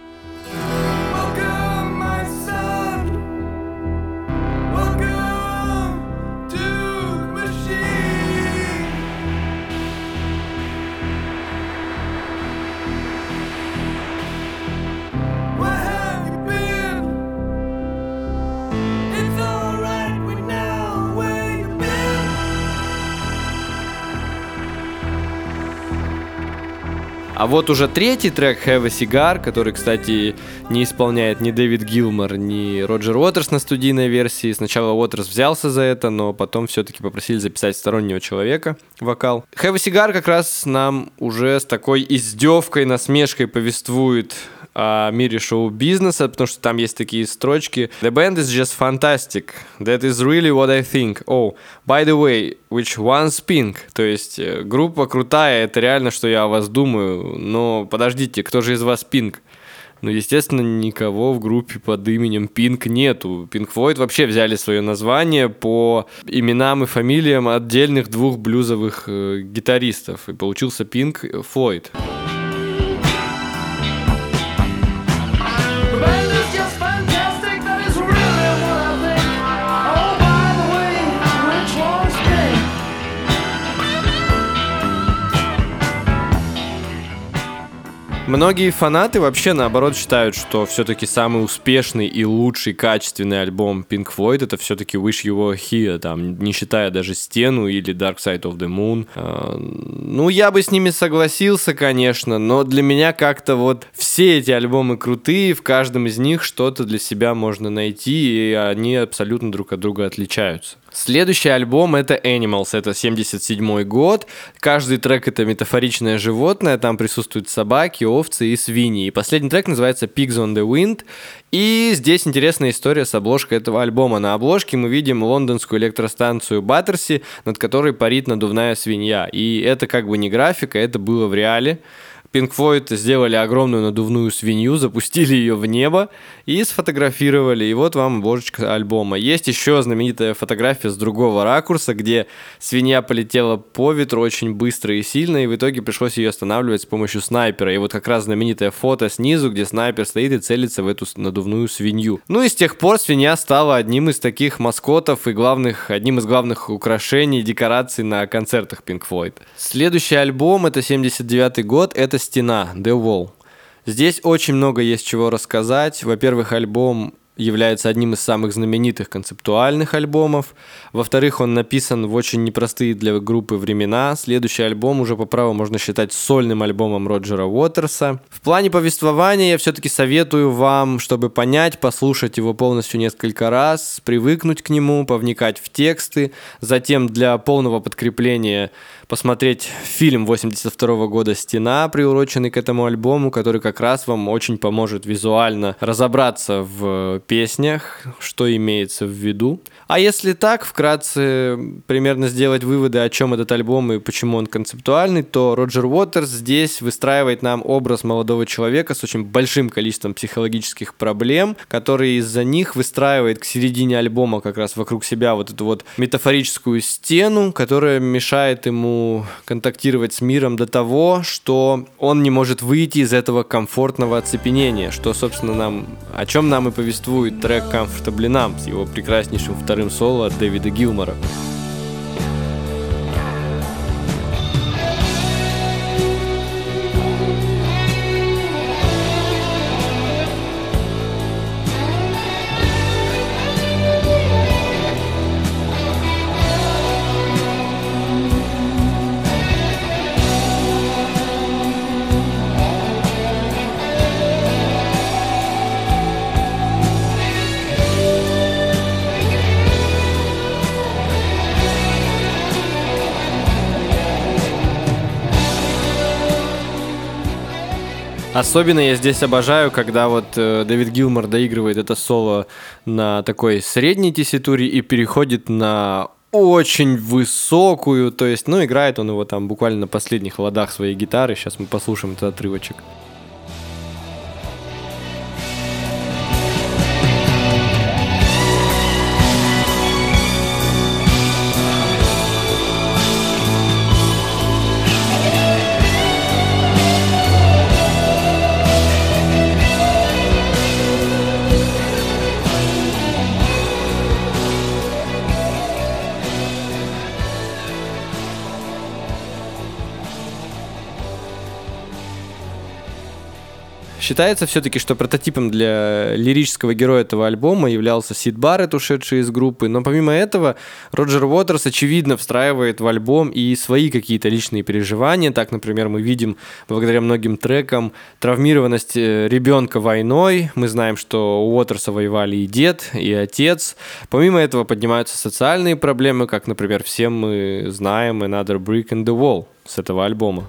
А вот уже третий трек Have a Cigar, который, кстати, не исполняет ни Дэвид Гилмор, ни Роджер Уотерс на студийной версии. Сначала Уотерс взялся за это, но потом все-таки попросили записать стороннего человека вокал. Have a Cigar как раз нам уже с такой издевкой, насмешкой повествует о мире шоу-бизнеса, потому что там есть такие строчки. The band is just fantastic. That is really what I think. Oh, by the way, which one's pink? То есть э, группа крутая, это реально, что я о вас думаю. Но подождите, кто же из вас пинк? Ну, естественно, никого в группе под именем Пинк нету. Пинк Флойд вообще взяли свое название по именам и фамилиям отдельных двух блюзовых э, гитаристов. И получился Пинк Флойд. Многие фанаты вообще наоборот считают, что все-таки самый успешный и лучший качественный альбом Pink Floyd это все-таки Wish You Were Here, там, не считая даже Стену или Dark Side of the Moon. А, ну, я бы с ними согласился, конечно, но для меня как-то вот все эти альбомы крутые, в каждом из них что-то для себя можно найти, и они абсолютно друг от друга отличаются. Следующий альбом это Animals, это 77 год. Каждый трек это метафоричное животное, там присутствуют собаки, овцы и свиньи. И последний трек называется Pigs on the Wind. И здесь интересная история с обложкой этого альбома. На обложке мы видим лондонскую электростанцию Баттерси, над которой парит надувная свинья. И это как бы не графика, это было в реале. Pink Floyd сделали огромную надувную свинью, запустили ее в небо и сфотографировали. И вот вам божечка альбома. Есть еще знаменитая фотография с другого ракурса, где свинья полетела по ветру очень быстро и сильно, и в итоге пришлось ее останавливать с помощью снайпера. И вот как раз знаменитое фото снизу, где снайпер стоит и целится в эту надувную свинью. Ну и с тех пор свинья стала одним из таких маскотов и главных, одним из главных украшений, декораций на концертах Pink Floyd. Следующий альбом, это 79 год, это стена, The Wall. Здесь очень много есть чего рассказать. Во-первых, альбом является одним из самых знаменитых концептуальных альбомов. Во-вторых, он написан в очень непростые для группы времена. Следующий альбом уже по праву можно считать сольным альбомом Роджера Уотерса. В плане повествования я все-таки советую вам, чтобы понять, послушать его полностью несколько раз, привыкнуть к нему, повникать в тексты, затем для полного подкрепления посмотреть фильм 82 года «Стена», приуроченный к этому альбому, который как раз вам очень поможет визуально разобраться в песнях, что имеется в виду. А если так, вкратце примерно сделать выводы, о чем этот альбом и почему он концептуальный, то Роджер Уотерс здесь выстраивает нам образ молодого человека с очень большим количеством психологических проблем, который из-за них выстраивает к середине альбома как раз вокруг себя вот эту вот метафорическую стену, которая мешает ему контактировать с миром до того, что он не может выйти из этого комфортного оцепенения, что, собственно, нам, о чем нам и повествует трек Comfortably Numb с его прекраснейшим вторым вторым соло Дэвида Гилмора. Особенно я здесь обожаю, когда вот э, Дэвид Гилмор доигрывает это соло на такой средней тесситуре и переходит на очень высокую, то есть, ну, играет он его там буквально на последних ладах своей гитары. Сейчас мы послушаем этот отрывочек. Считается все-таки, что прототипом для лирического героя этого альбома являлся Сид Барретт, ушедший из группы, но помимо этого Роджер Уотерс очевидно встраивает в альбом и свои какие-то личные переживания. Так, например, мы видим благодаря многим трекам травмированность э, ребенка войной. Мы знаем, что у Уотерса воевали и дед, и отец. Помимо этого поднимаются социальные проблемы, как, например, все мы знаем Another Brick in the Wall с этого альбома.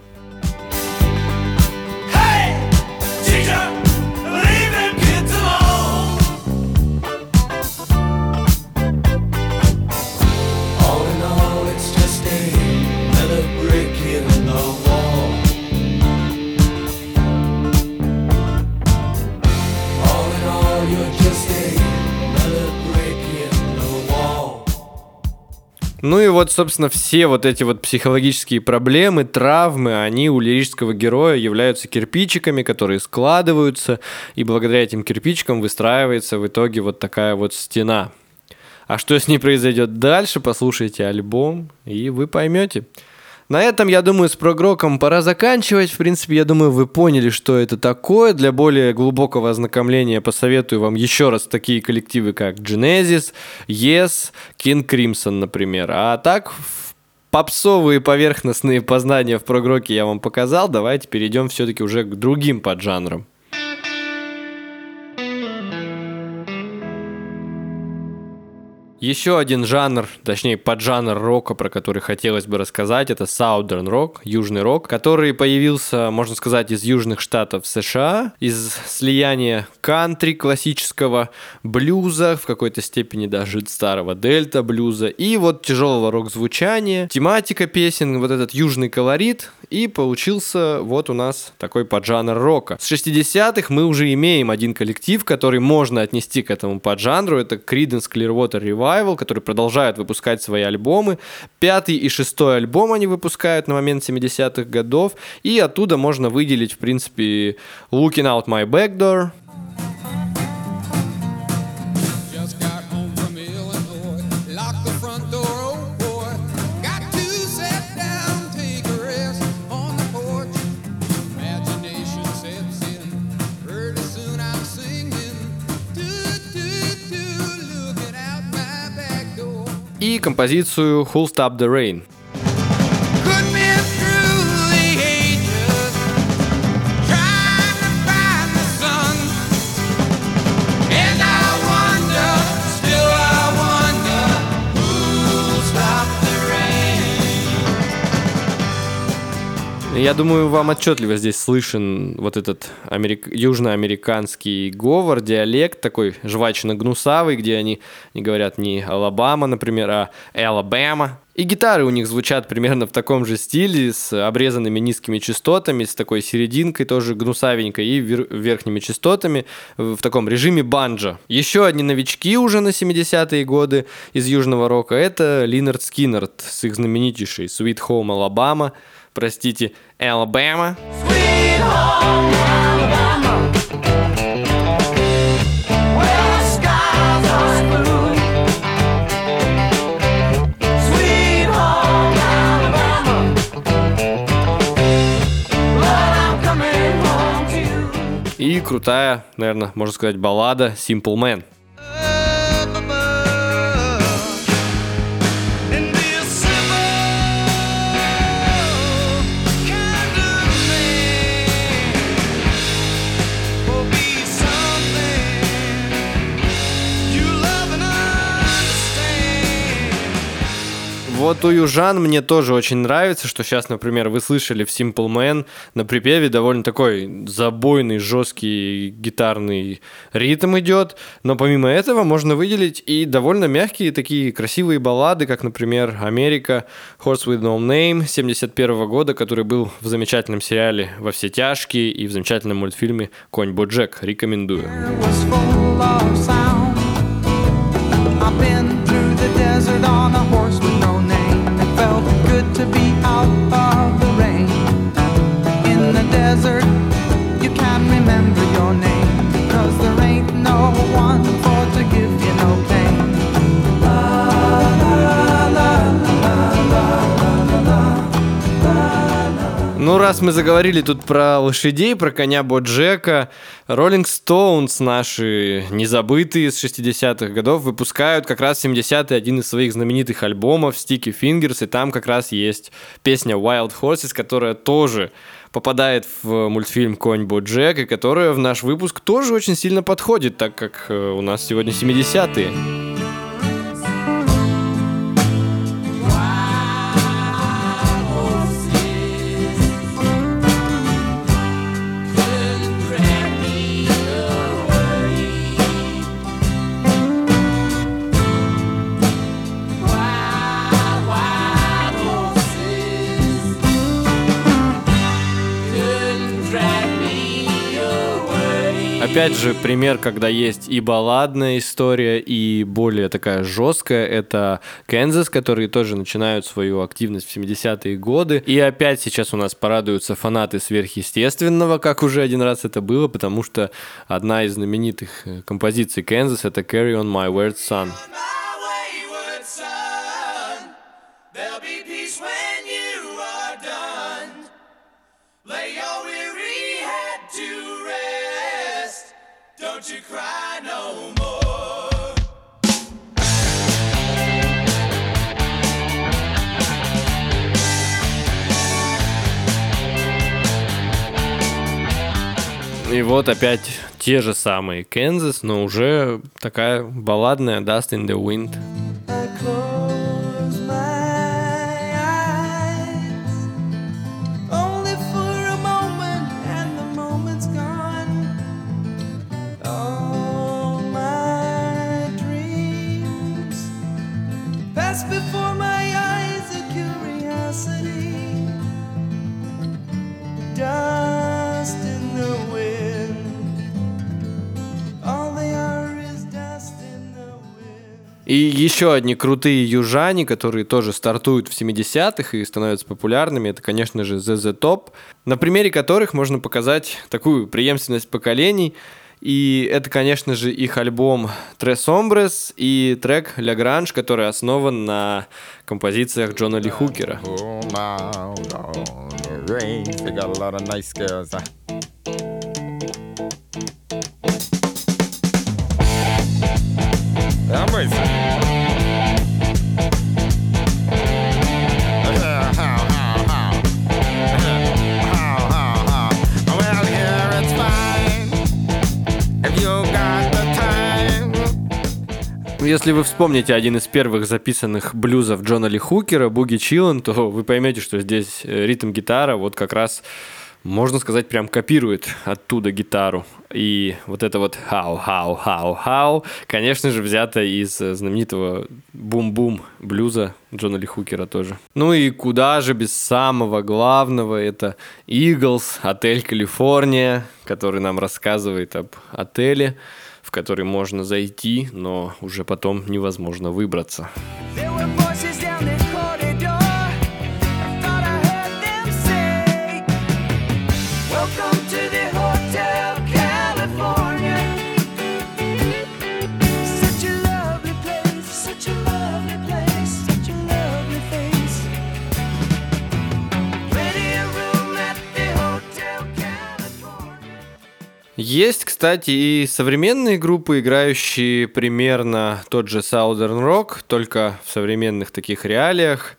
Ну и вот, собственно, все вот эти вот психологические проблемы, травмы, они у лирического героя являются кирпичиками, которые складываются, и благодаря этим кирпичикам выстраивается в итоге вот такая вот стена. А что с ней произойдет дальше, послушайте альбом, и вы поймете. На этом, я думаю, с прогроком пора заканчивать. В принципе, я думаю, вы поняли, что это такое. Для более глубокого ознакомления посоветую вам еще раз такие коллективы, как Genesis, Yes, King Crimson, например. А так, попсовые поверхностные познания в прогроке я вам показал. Давайте перейдем все-таки уже к другим поджанрам. Еще один жанр, точнее поджанр рока, про который хотелось бы рассказать, это Southern Rock, южный рок, который появился, можно сказать, из южных штатов США, из слияния кантри классического, блюза, в какой-то степени даже старого дельта блюза, и вот тяжелого рок-звучания, тематика песен, вот этот южный колорит, и получился вот у нас такой поджанр рока. С 60-х мы уже имеем один коллектив, который можно отнести к этому поджанру, это Creedence Clearwater Revival, Revival, которые продолжают выпускать свои альбомы. Пятый и шестой альбом они выпускают на момент 70-х годов, и оттуда можно выделить, в принципе, Looking Out My Back композицию Who'll Stop the Rain. Я думаю, вам отчетливо здесь слышен вот этот америк... южноамериканский говор, диалект такой жвачно-гнусавый, где они не говорят не Алабама, например, а Алабама. И гитары у них звучат примерно в таком же стиле, с обрезанными низкими частотами, с такой серединкой тоже гнусавенькой и вер- верхними частотами в таком режиме банджа. Еще одни новички уже на 70-е годы из южного рока — это Lynyrd Skynyrd с их знаменитейшей Sweet Home Alabama — простите, Alabama. И крутая, наверное, можно сказать, баллада Simple Man. Вот у южан мне тоже очень нравится, что сейчас, например, вы слышали в Simple Man на припеве довольно такой забойный, жесткий гитарный ритм идет, но помимо этого можно выделить и довольно мягкие такие красивые баллады, как, например, «Америка», «Horse with no name» 71 года, который был в замечательном сериале «Во все тяжкие» и в замечательном мультфильме «Конь Боджек». Рекомендую. I've been through the desert on a horse with desert, you can remember your name because there ain't no one for to give you no pain. Ну, раз мы заговорили тут про лошадей, про коня Боджека, Rolling Stones наши незабытые с 60-х годов выпускают как раз 70-й один из своих знаменитых альбомов Sticky Fingers, и там как раз есть песня Wild Horses, которая тоже попадает в мультфильм «Конь Боджек», и которая в наш выпуск тоже очень сильно подходит, так как э, у нас сегодня 70-е. Опять же, пример, когда есть и балладная история, и более такая жесткая, это Кэнзас, которые тоже начинают свою активность в 70-е годы. И опять сейчас у нас порадуются фанаты сверхъестественного, как уже один раз это было, потому что одна из знаменитых э, композиций Кэнзас это Carry on My Word Son. И вот опять те же самые Кензас, но уже такая балладная Dust in the Wind. И еще одни крутые южане, которые тоже стартуют в 70-х и становятся популярными, это, конечно же, ZZ Top, на примере которых можно показать такую преемственность поколений. И это, конечно же, их альбом Tres Hombres и трек La Grange, который основан на композициях Джона Ли Хукера. Если вы вспомните один из первых записанных блюзов Джона Ли Хукера, Boogie Chillen, то вы поймете, что здесь э, ритм-гитара вот как раз можно сказать, прям копирует оттуда гитару. И вот это вот хау-хау-хау-хау, конечно же, взято из знаменитого Boom Boom блюза Джона Ли Хукера тоже. Ну и куда же без самого главного, это Eagles, отель Калифорния, который нам рассказывает об отеле, в который можно зайти, но уже потом невозможно выбраться. Есть, кстати, и современные группы, играющие примерно тот же Southern Rock, только в современных таких реалиях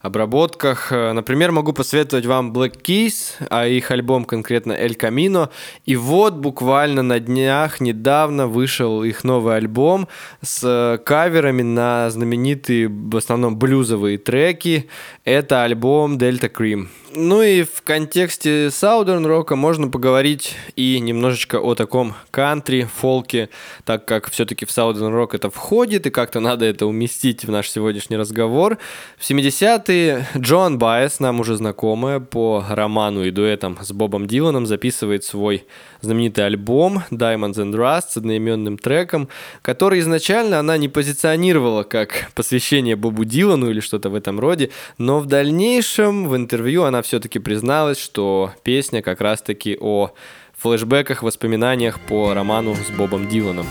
обработках. Например, могу посоветовать вам Black Keys, а их альбом конкретно El Camino. И вот буквально на днях недавно вышел их новый альбом с каверами на знаменитые в основном блюзовые треки. Это альбом Delta Cream. Ну и в контексте Southern рока можно поговорить и немножечко о таком кантри, фолке, так как все-таки в Southern рок это входит, и как-то надо это уместить в наш сегодняшний разговор. В 70-е Джон Байес, нам уже знакомая по роману и дуэтам с Бобом Диланом, записывает свой знаменитый альбом Diamonds and Rust с одноименным треком, который изначально она не позиционировала как посвящение Бобу Дилану или что-то в этом роде, но в дальнейшем в интервью она все-таки призналась, что песня как раз-таки о флешбеках, воспоминаниях по роману с Бобом Диланом.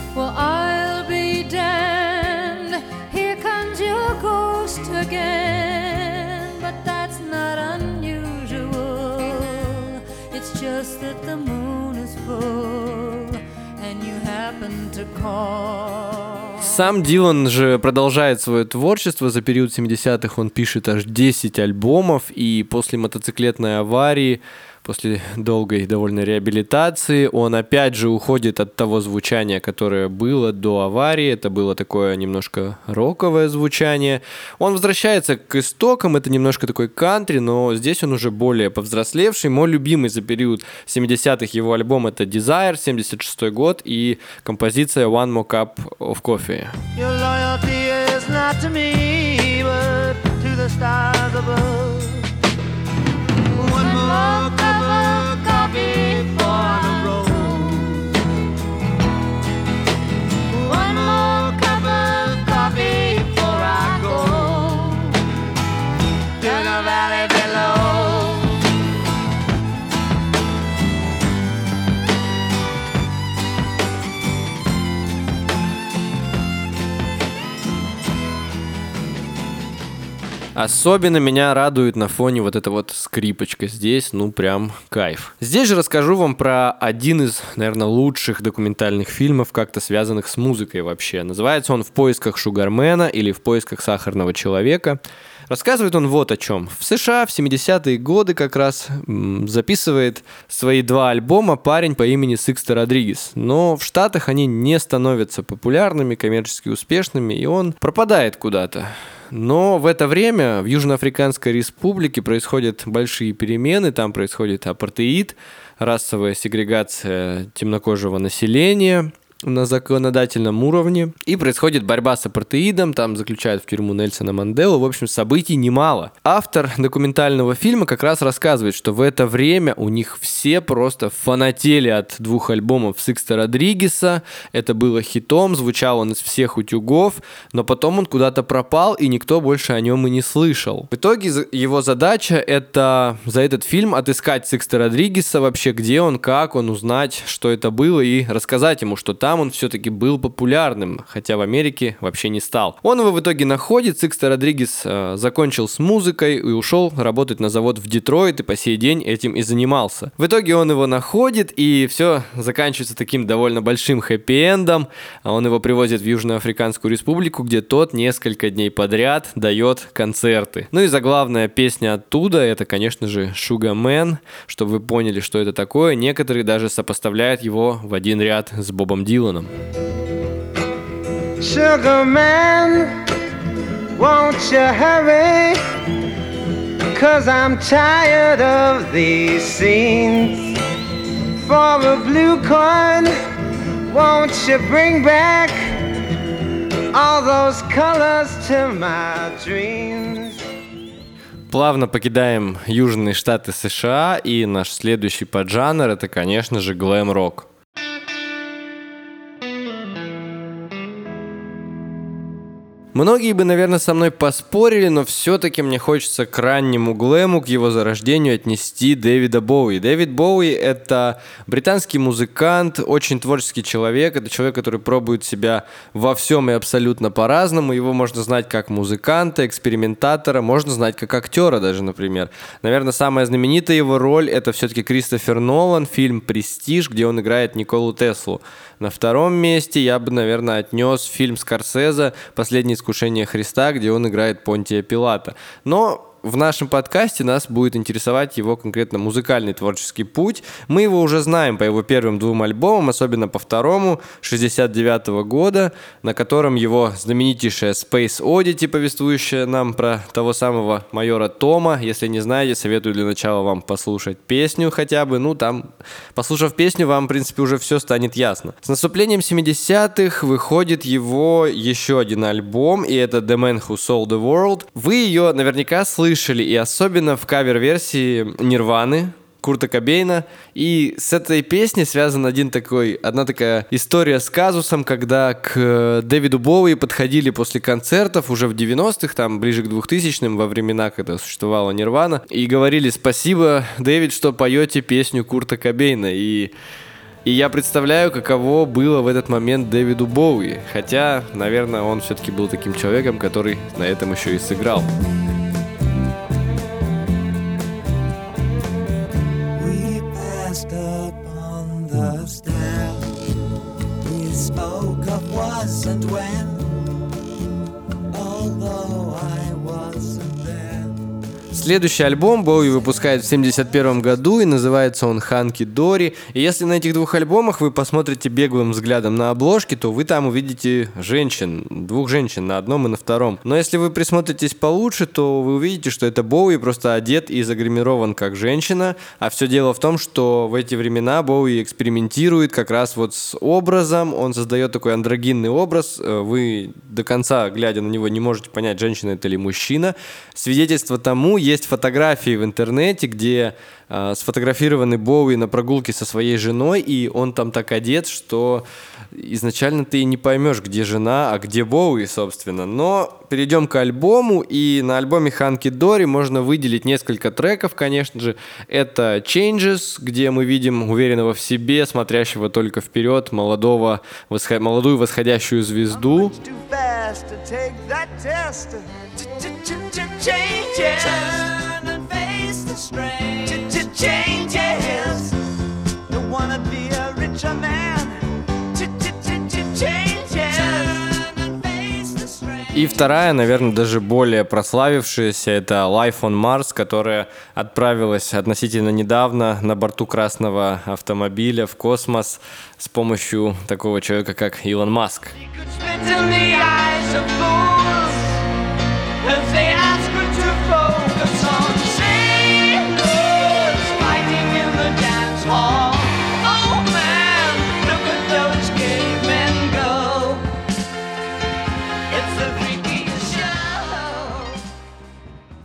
Call. Сам Дилан же продолжает свое творчество. За период 70-х он пишет аж 10 альбомов, и после мотоциклетной аварии после долгой довольно реабилитации. Он опять же уходит от того звучания, которое было до аварии. Это было такое немножко роковое звучание. Он возвращается к истокам, это немножко такой кантри, но здесь он уже более повзрослевший. Мой любимый за период 70-х его альбом это Desire, 76 год, и композиция One More Cup of Coffee. Your loyalty is not to me, but to the stars above. Особенно меня радует на фоне вот эта вот скрипочка здесь, ну прям кайф. Здесь же расскажу вам про один из, наверное, лучших документальных фильмов, как-то связанных с музыкой вообще. Называется он «В поисках Шугармена» или «В поисках сахарного человека». Рассказывает он вот о чем. В США в 70-е годы как раз записывает свои два альбома парень по имени Сикста Родригес. Но в Штатах они не становятся популярными, коммерчески успешными, и он пропадает куда-то. Но в это время в Южноафриканской республике происходят большие перемены, там происходит апартеид, расовая сегрегация темнокожего населения. На законодательном уровне. И происходит борьба с апартеидом, там заключают в тюрьму Нельсона Манделу. В общем, событий немало. Автор документального фильма как раз рассказывает, что в это время у них все просто фанатели от двух альбомов Сикста Родригеса. Это было хитом, звучал он из всех утюгов, но потом он куда-то пропал, и никто больше о нем и не слышал. В итоге его задача это за этот фильм отыскать Сиксто Родригеса вообще, где он, как он, узнать, что это было, и рассказать ему, что там он все-таки был популярным, хотя в Америке вообще не стал. Он его в итоге находит, Сиксто Родригес э, закончил с музыкой и ушел работать на завод в Детройт, и по сей день этим и занимался. В итоге он его находит, и все заканчивается таким довольно большим хэппи-эндом. Он его привозит в Южноафриканскую республику, где тот несколько дней подряд дает концерты. Ну и заглавная песня оттуда, это, конечно же, Sugar Man, чтобы вы поняли, что это такое. Некоторые даже сопоставляют его в один ряд с Бобом Диланом. Sugar man, won't you hurry? Cause I'm tired of these scenes. For a blue coin, won't you bring back all those colors to my dreams? Плавно покидаем южные штаты США, и наш следующий поджанр это, конечно же, глэм-рок. Многие бы, наверное, со мной поспорили, но все-таки мне хочется к раннему глэму, к его зарождению отнести Дэвида Боуи. Дэвид Боуи — это британский музыкант, очень творческий человек, это человек, который пробует себя во всем и абсолютно по-разному. Его можно знать как музыканта, экспериментатора, можно знать как актера даже, например. Наверное, самая знаменитая его роль — это все-таки Кристофер Нолан, фильм «Престиж», где он играет Николу Теслу. На втором месте я бы, наверное, отнес фильм Скорсезе «Последнее искушение Христа», где он играет Понтия Пилата. Но в нашем подкасте нас будет интересовать его конкретно музыкальный творческий путь. Мы его уже знаем по его первым двум альбомам, особенно по второму, 69 -го года, на котором его знаменитейшая Space Oddity, повествующая нам про того самого майора Тома. Если не знаете, советую для начала вам послушать песню хотя бы. Ну, там, послушав песню, вам, в принципе, уже все станет ясно. С наступлением 70-х выходит его еще один альбом, и это The Man Who Sold the World. Вы ее наверняка слышали слышали, и особенно в кавер-версии Нирваны, Курта Кобейна. И с этой песней связан один такой, одна такая история с казусом, когда к Дэвиду Боуи подходили после концертов уже в 90-х, там ближе к 2000-м, во времена, когда существовала Нирвана, и говорили «Спасибо, Дэвид, что поете песню Курта Кобейна». И и я представляю, каково было в этот момент Дэвиду Боуи. Хотя, наверное, он все-таки был таким человеком, который на этом еще и сыграл. curves down. He spoke of wasn't when. Следующий альбом Боуи выпускает в 1971 году и называется он «Ханки Дори». И если на этих двух альбомах вы посмотрите беглым взглядом на обложки, то вы там увидите женщин, двух женщин на одном и на втором. Но если вы присмотритесь получше, то вы увидите, что это Боуи просто одет и загримирован как женщина. А все дело в том, что в эти времена Боуи экспериментирует как раз вот с образом. Он создает такой андрогинный образ. Э, вы до конца, глядя на него, не можете понять, женщина это или мужчина. Свидетельство тому есть фотографии в интернете, где э, сфотографированы Боуи на прогулке со своей женой, и он там так одет, что изначально ты не поймешь, где жена, а где Боуи, собственно. Но перейдем к альбому, и на альбоме Ханки Дори можно выделить несколько треков, конечно же. Это Changes, где мы видим уверенного в себе, смотрящего только вперед, молодого, восход... молодую восходящую звезду. Changes. И вторая, наверное, даже более прославившаяся, это Life on Mars, которая отправилась относительно недавно на борту красного автомобиля в космос с помощью такого человека, как Илон Маск.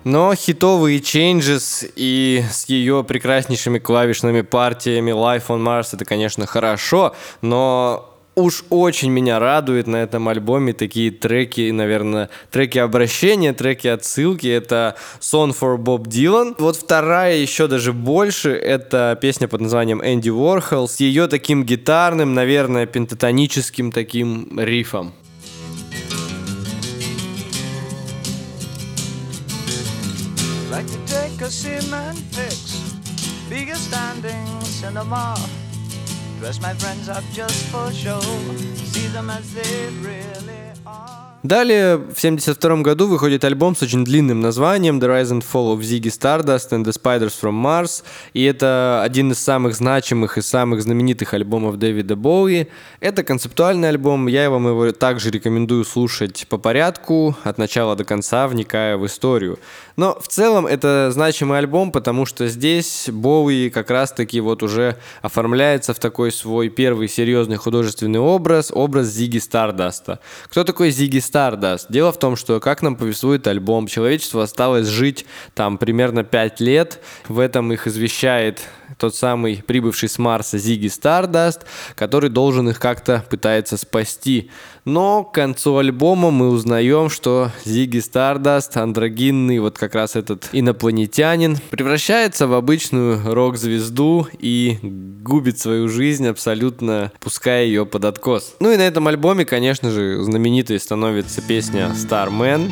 Но хитовые Changes и с ее прекраснейшими клавишными партиями Life on Mars это, конечно, хорошо, но уж очень меня радует на этом альбоме такие треки, наверное, треки обращения, треки отсылки. Это Song for Bob Dylan. Вот вторая еще даже больше, это песня под названием Энди Уорхол с ее таким гитарным, наверное, пентатоническим таким рифом. A cement fix, bigger standing cinema. Dress my friends up just for show, see them as they really are. Далее, в 1972 году выходит альбом с очень длинным названием The Rise and Fall of Ziggy Stardust and the Spiders from Mars. И это один из самых значимых и самых знаменитых альбомов Дэвида Боуи. Это концептуальный альбом, я вам его также рекомендую слушать по порядку, от начала до конца, вникая в историю. Но в целом это значимый альбом, потому что здесь Боуи как раз-таки вот уже оформляется в такой свой первый серьезный художественный образ, образ Зиги Стардаста. Кто такой Зиги Стардаст? Дело в том, что, как нам повествует альбом, человечество осталось жить там примерно 5 лет. В этом их извещает тот самый прибывший с Марса Зиги Стардаст, который должен их как-то пытается спасти. Но к концу альбома мы узнаем, что Зиги Стардаст, андрогинный, вот как раз этот инопланетянин, превращается в обычную рок-звезду и губит свою жизнь, абсолютно пуская ее под откос. Ну и на этом альбоме, конечно же, знаменитой становится песня Starman.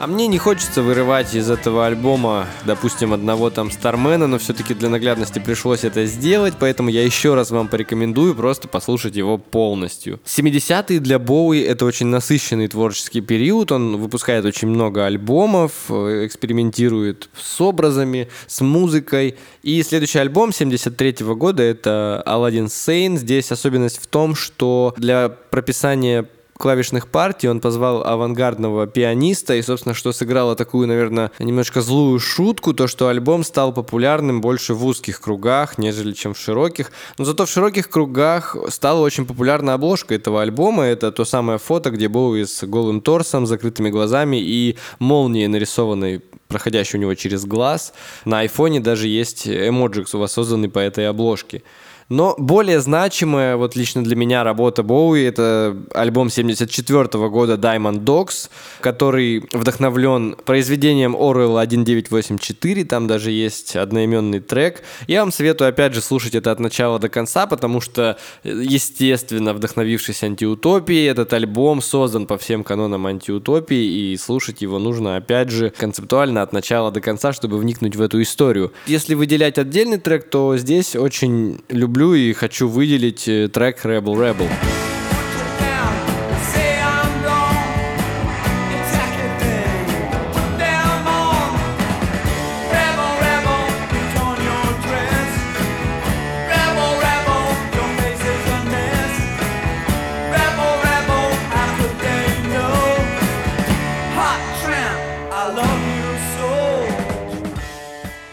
А мне не хочется вырывать из этого альбома, допустим, одного там Стармена, но все-таки для наглядности пришлось это сделать, поэтому я еще раз вам порекомендую просто послушать его полностью. 70-е для Боуи это очень насыщенный творческий период, он выпускает очень много альбомов, э, экспериментирует с образами, с музыкой. И следующий альбом 73 -го года это Aladdin Sane. Здесь особенность в том, что для прописания клавишных партий он позвал авангардного пианиста, и, собственно, что сыграло такую, наверное, немножко злую шутку, то, что альбом стал популярным больше в узких кругах, нежели чем в широких. Но зато в широких кругах стала очень популярна обложка этого альбома. Это то самое фото, где Боуи с голым торсом, закрытыми глазами и молнией нарисованной проходящей у него через глаз. На айфоне даже есть эмоджикс, воссозданный по этой обложке. Но более значимая, вот лично для меня, работа Боуи — это альбом 74 года Diamond Dogs, который вдохновлен произведением Orwell 1984, там даже есть одноименный трек. Я вам советую, опять же, слушать это от начала до конца, потому что, естественно, вдохновившись антиутопией, этот альбом создан по всем канонам антиутопии, и слушать его нужно, опять же, концептуально от начала до конца, чтобы вникнуть в эту историю. Если выделять отдельный трек, то здесь очень люблю люблю и хочу выделить э, трек Rebel Rebel.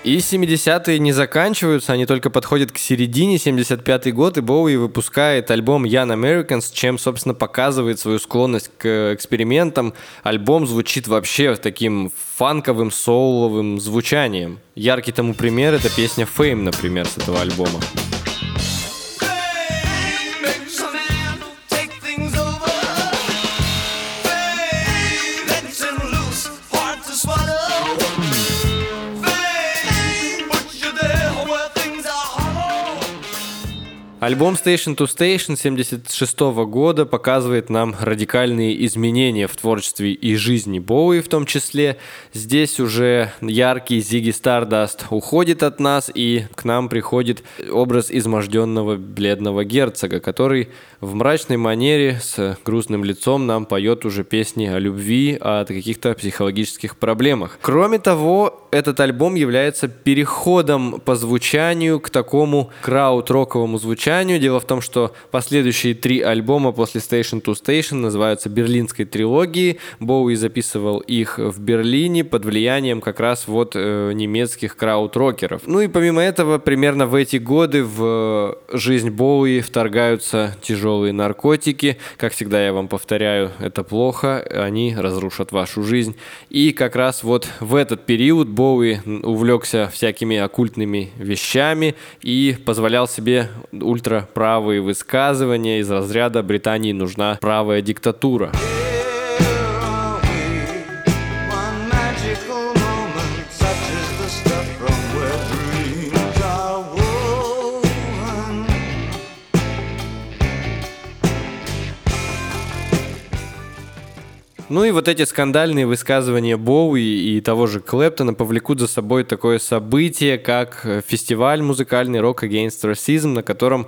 И 70-е не заканчиваются, они только подходят к середине, 75-й год, и Боуи выпускает альбом Young Americans, чем, собственно, показывает свою склонность к экспериментам. Альбом звучит вообще таким фанковым, соуловым звучанием. Яркий тому пример — это песня Fame, например, с этого альбома. Альбом Station to Station 76 года показывает нам радикальные изменения в творчестве и жизни Боуи в том числе. Здесь уже яркий Зиги Стардаст уходит от нас, и к нам приходит образ изможденного бледного герцога, который в мрачной манере с грустным лицом нам поет уже песни о любви, о каких-то психологических проблемах. Кроме того, этот альбом является переходом по звучанию к такому крауд-роковому звучанию, умолчанию. Дело в том, что последующие три альбома после Station to Station называются «Берлинской трилогией». Боуи записывал их в Берлине под влиянием как раз вот э, немецких крауд-рокеров. Ну и помимо этого, примерно в эти годы в жизнь Боуи вторгаются тяжелые наркотики. Как всегда я вам повторяю, это плохо, они разрушат вашу жизнь. И как раз вот в этот период Боуи увлекся всякими оккультными вещами и позволял себе ультраправые высказывания из разряда «Британии нужна правая диктатура». Ну и вот эти скандальные высказывания Боуи и того же Клэптона повлекут за собой такое событие, как фестиваль музыкальный Rock Against Racism, на котором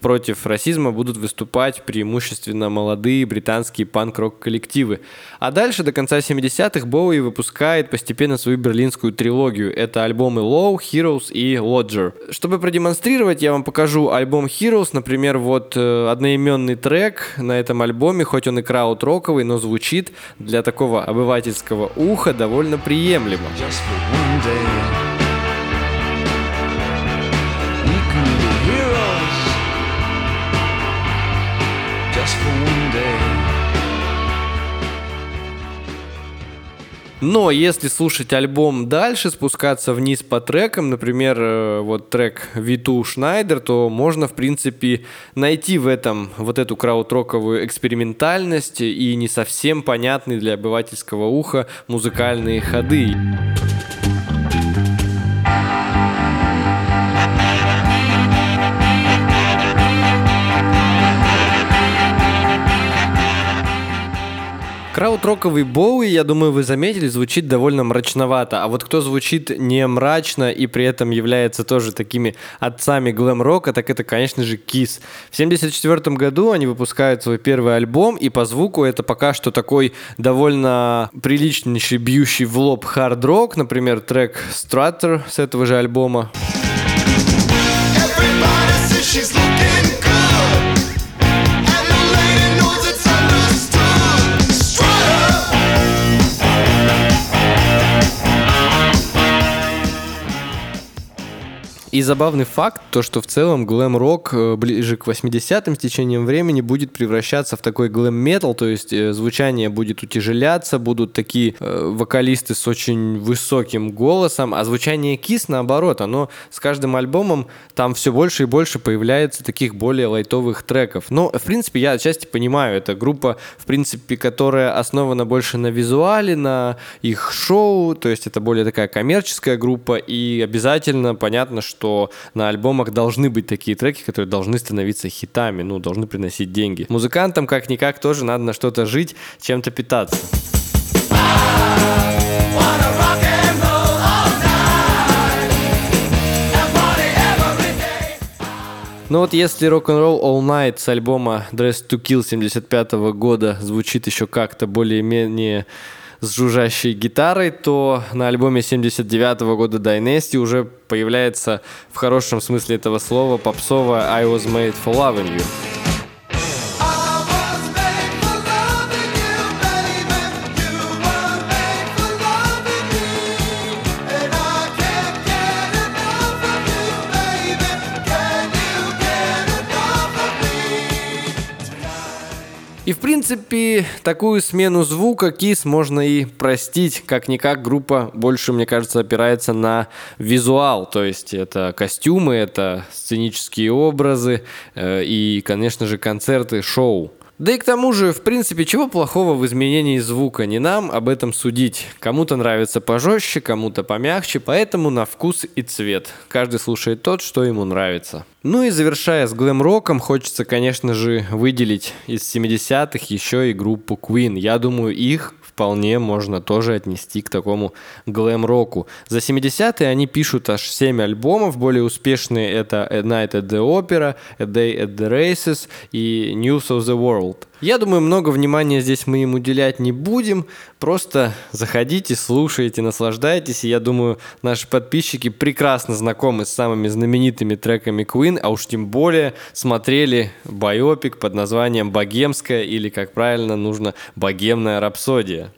против расизма будут выступать преимущественно молодые британские панк-рок коллективы. А дальше до конца 70-х Боуи выпускает постепенно свою берлинскую трилогию. Это альбомы Low, Heroes и Lodger. Чтобы продемонстрировать, я вам покажу альбом Heroes, например, вот э, одноименный трек на этом альбоме, хоть он и крауд-роковый, но звучит для такого обывательского уха довольно приемлемо. Но если слушать альбом дальше, спускаться вниз по трекам, например, э, вот трек V2 Schneider, то можно, в принципе, найти в этом вот эту краудроковую экспериментальность и не совсем понятные для обывательского уха музыкальные ходы. Краудроковый Боуи, я думаю, вы заметили, звучит довольно мрачновато. А вот кто звучит не мрачно и при этом является тоже такими отцами глэм-рока, так это, конечно же, Кис. В 1974 году они выпускают свой первый альбом, и по звуку это пока что такой довольно приличнейший, бьющий в лоб хард-рок, например, трек Strutter с этого же альбома. Everybody says she's И забавный факт, то что в целом глэм-рок э, ближе к 80-м с течением времени будет превращаться в такой глэм-метал, то есть э, звучание будет утяжеляться, будут такие э, вокалисты с очень высоким голосом, а звучание Кис наоборот, оно с каждым альбомом там все больше и больше появляется таких более лайтовых треков. Но, в принципе, я отчасти понимаю, это группа, в принципе, которая основана больше на визуале, на их шоу, то есть это более такая коммерческая группа, и обязательно понятно, что что на альбомах должны быть такие треки, которые должны становиться хитами, ну, должны приносить деньги. Музыкантам как-никак тоже надо на что-то жить, чем-то питаться. Ну вот если Rock'n'Roll All Night с альбома Dress to Kill 75 года звучит еще как-то более-менее с жужжащей гитарой, то на альбоме 79 -го года Dynasty уже появляется в хорошем смысле этого слова попсовая I Was Made for Loving You. Принципе, такую смену звука Kiss можно и простить. Как-никак группа больше, мне кажется, опирается на визуал. То есть это костюмы, это сценические образы э, и, конечно же, концерты, шоу. Да и к тому же, в принципе, чего плохого в изменении звука? Не нам об этом судить. Кому-то нравится пожестче, кому-то помягче, поэтому на вкус и цвет. Каждый слушает тот, что ему нравится. Ну и завершая с глэм-роком, хочется, конечно же, выделить из 70-х еще и группу Queen. Я думаю, их вполне можно тоже отнести к такому глэм-року. За 70-е они пишут аж 7 альбомов, более успешные это A Night at the Opera, A Day at the Races и News of the World. Я думаю, много внимания здесь мы им уделять не будем. Просто заходите, слушайте, наслаждайтесь. И я думаю, наши подписчики прекрасно знакомы с самыми знаменитыми треками Queen, а уж тем более смотрели байопик под названием «Богемская» или, как правильно нужно, «Богемная рапсодия».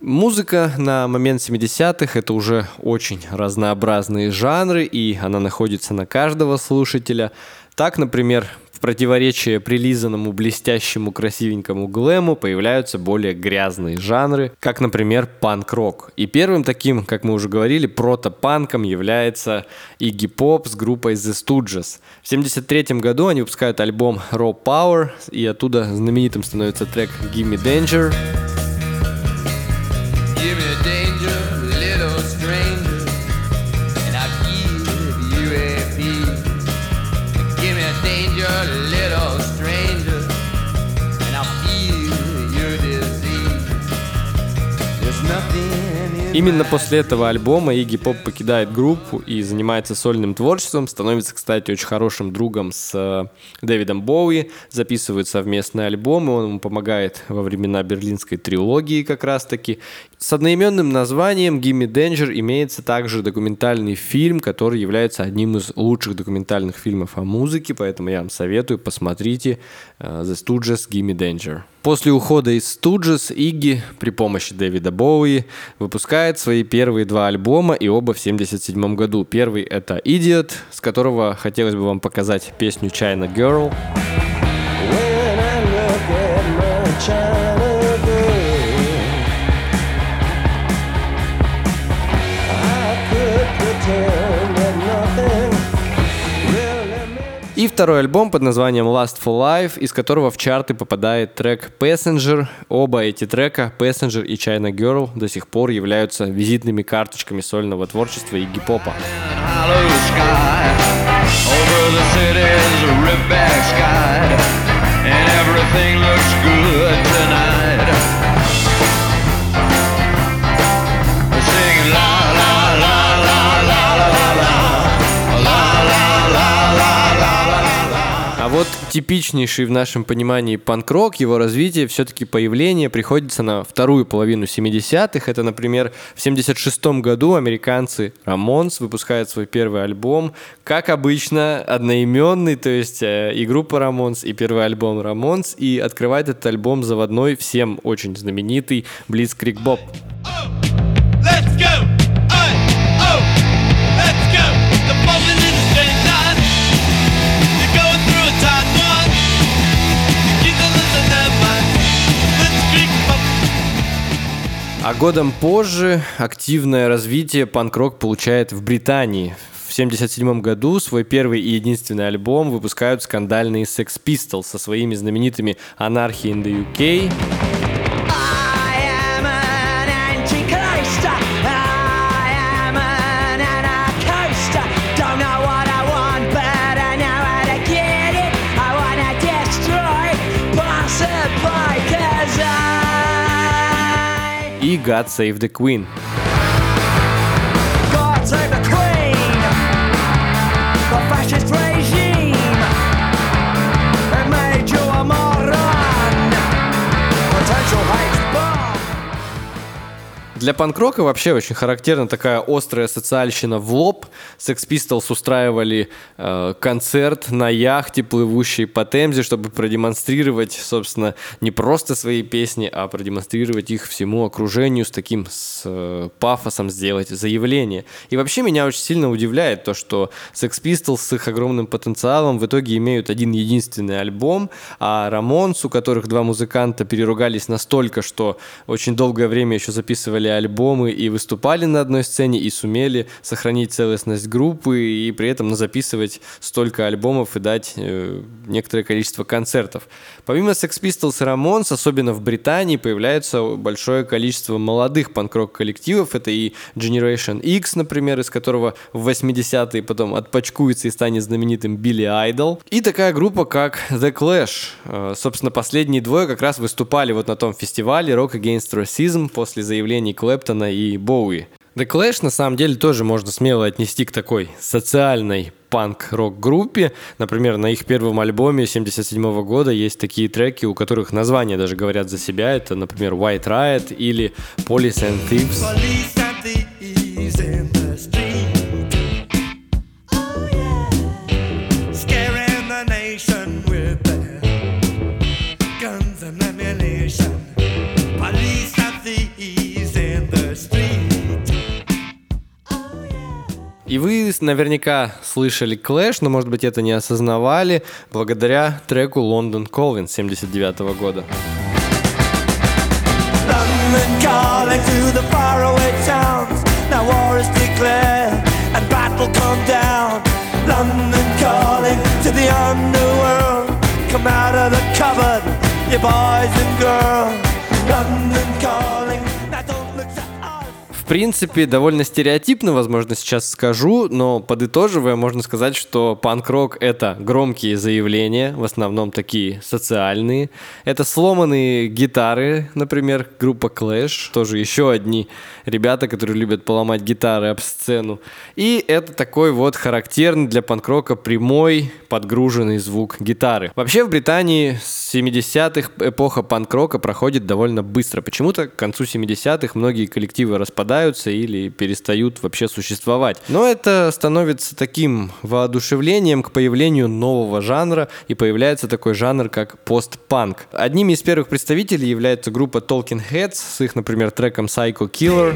Музыка на момент 70-х это уже очень разнообразные жанры, и она находится на каждого слушателя. Так, например, в противоречие прилизанному, блестящему, красивенькому глэму появляются более грязные жанры, как, например, панк-рок. И первым таким, как мы уже говорили, протопанком является Игги Поп с группой The Stooges. В 1973 году они выпускают альбом Raw Power, и оттуда знаменитым становится трек Gimme Danger. Give Именно после этого альбома Игги Поп покидает группу и занимается сольным творчеством, становится, кстати, очень хорошим другом с э, Дэвидом Боуи, записывают совместные альбомы, он ему помогает во времена берлинской трилогии как раз-таки. С одноименным названием «Gimme Danger» имеется также документальный фильм, который является одним из лучших документальных фильмов о музыке, поэтому я вам советую, посмотрите э, «The Stooges Gimme Danger». После ухода из Stooges Игги при помощи Дэвида Боуи выпускает свои первые два альбома, и оба в 1977 году. Первый это «Idiot», с которого хотелось бы вам показать песню «China Girl». When I look at my China И второй альбом под названием Last for Life, из которого в чарты попадает трек Passenger. Оба эти трека, Passenger и China Girl, до сих пор являются визитными карточками сольного творчества и гип-хопа. And everything looks good tonight типичнейший в нашем понимании панк-рок, его развитие, все-таки появление приходится на вторую половину 70-х. Это, например, в 76 году американцы Рамонс выпускают свой первый альбом. Как обычно, одноименный, то есть э, и группа Рамонс, и первый альбом Рамонс. И открывает этот альбом заводной, всем очень знаменитый Blitzkrieg Bob. Let's go! А годом позже активное развитие панк-рок получает в Британии. В 1977 году свой первый и единственный альбом выпускают скандальные Sex Pistols со своими знаменитыми Anarchy in the UK. God Save the Queen. God save the Queen, the fascist Для панк-рока вообще очень характерна такая острая социальщина в лоб. Sex Pistols устраивали э, концерт на яхте, плывущей по Темзе, чтобы продемонстрировать, собственно, не просто свои песни, а продемонстрировать их всему окружению с таким с, э, пафосом сделать заявление. И вообще меня очень сильно удивляет то, что Sex Pistols с их огромным потенциалом в итоге имеют один единственный альбом, а Рамонс, у которых два музыканта переругались настолько, что очень долгое время еще записывали записывали альбомы и выступали на одной сцене, и сумели сохранить целостность группы, и при этом записывать столько альбомов и дать э, некоторое количество концертов. Помимо Sex Pistols и Ramones, особенно в Британии, появляется большое количество молодых панк-рок коллективов. Это и Generation X, например, из которого в 80-е потом отпочкуется и станет знаменитым Билли Айдол. И такая группа, как The Clash. Э, собственно, последние двое как раз выступали вот на том фестивале Rock Against Racism после заявлений Клэптона и Боуи. The Clash на самом деле тоже можно смело отнести к такой социальной панк-рок-группе. Например, на их первом альбоме 77 года есть такие треки, у которых названия даже говорят за себя. Это, например, White Riot или Police and Thieves. Police and thieves И вы наверняка слышали Clash, но, может быть, это не осознавали, благодаря треку London Calling 79 -го года. London calling to the faraway towns. Now war is declared and battle come down. London calling to the underworld. Come out of the cupboard, you boys and girls. Принципе, довольно стереотипно, возможно, сейчас скажу, но подытоживая, можно сказать, что панк-рок — это громкие заявления, в основном такие социальные. Это сломанные гитары, например, группа Clash, тоже еще одни ребята, которые любят поломать гитары об сцену. И это такой вот характерный для панк-рока прямой подгруженный звук гитары. Вообще в Британии с 70-х эпоха панк-рока проходит довольно быстро. Почему-то к концу 70-х многие коллективы распадаются или перестают вообще существовать. Но это становится таким воодушевлением к появлению нового жанра, и появляется такой жанр, как постпанк. Одними из первых представителей является группа Talking Heads с их, например, треком Psycho Killer.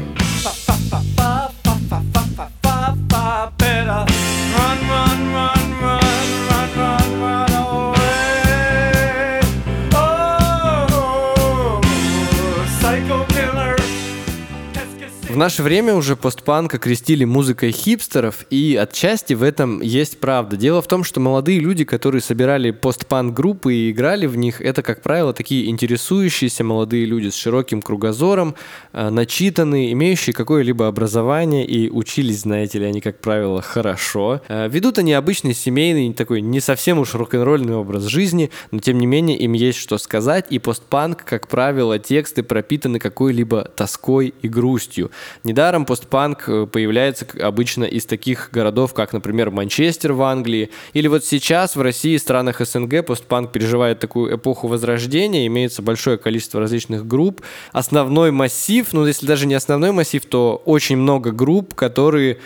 В наше время уже постпанк окрестили музыкой хипстеров, и отчасти в этом есть правда. Дело в том, что молодые люди, которые собирали постпанк-группы и играли в них, это, как правило, такие интересующиеся молодые люди с широким кругозором, э, начитанные, имеющие какое-либо образование и учились, знаете ли, они, как правило, хорошо. Э, ведут они обычный семейный, такой не совсем уж рок-н-ролльный образ жизни, но тем не менее им есть что сказать, и постпанк, как правило, тексты пропитаны какой-либо тоской и грустью. Недаром постпанк э, появляется обычно из таких городов, как, например, Манчестер в Англии. Или вот сейчас в России и странах СНГ постпанк переживает такую эпоху возрождения, имеется большое количество различных групп. Основной массив, ну если даже не основной массив, то очень много групп, которые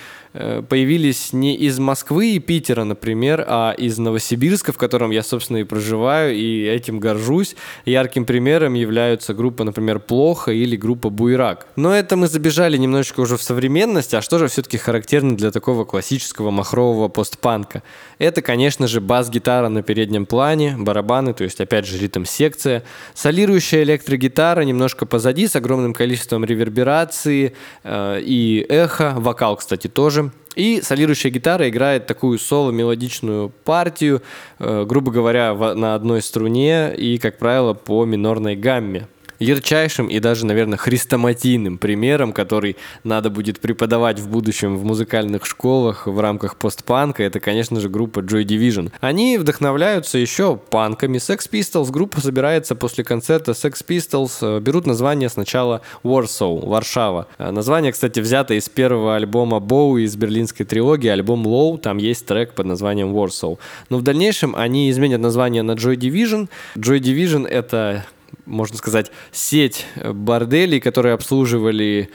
появились не из Москвы и Питера, например, а из Новосибирска, в котором я, собственно, и проживаю, и этим горжусь. Ярким примером являются группа, например, «Плохо» или группа «Буйрак». Но это мы забежали немножечко уже в современность, а что же все-таки характерно для такого классического махрового постпанка? Это, конечно же, бас-гитара на переднем плане, барабаны, то есть, опять же, ритм-секция, солирующая электрогитара немножко позади с огромным количеством реверберации э, и эхо, вокал, кстати, тоже, и солирующая гитара играет такую соло-мелодичную партию, э, грубо говоря, на одной струне и, как правило, по минорной гамме ярчайшим и даже, наверное, хрестоматийным примером, который надо будет преподавать в будущем в музыкальных школах в рамках постпанка, это, конечно же, группа Joy Division. Они вдохновляются еще панками. Sex Pistols группа собирается после концерта Sex Pistols, э, берут название сначала Warsaw, Варшава. Э, название, кстати, взято из первого альбома Боу из берлинской трилогии, альбом Low, там есть трек под названием Warsaw. Но в дальнейшем они изменят название на Joy Division. Joy Division это можно сказать, сеть борделей, которые обслуживали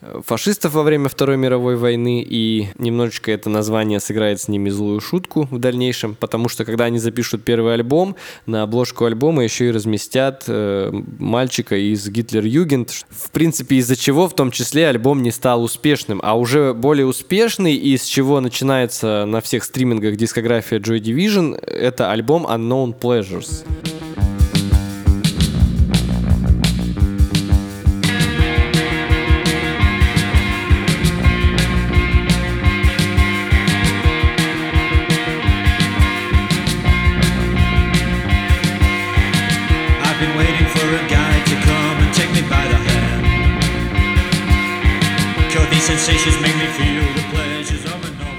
э, фашистов во время Второй мировой войны, и немножечко это название сыграет с ними злую шутку в дальнейшем, потому что когда они запишут первый альбом, на обложку альбома еще и разместят э, мальчика из Гитлер-Югент, в принципе из-за чего в том числе альбом не стал успешным, а уже более успешный, и с чего начинается на всех стримингах дискография Joy Division, это альбом Unknown Pleasures.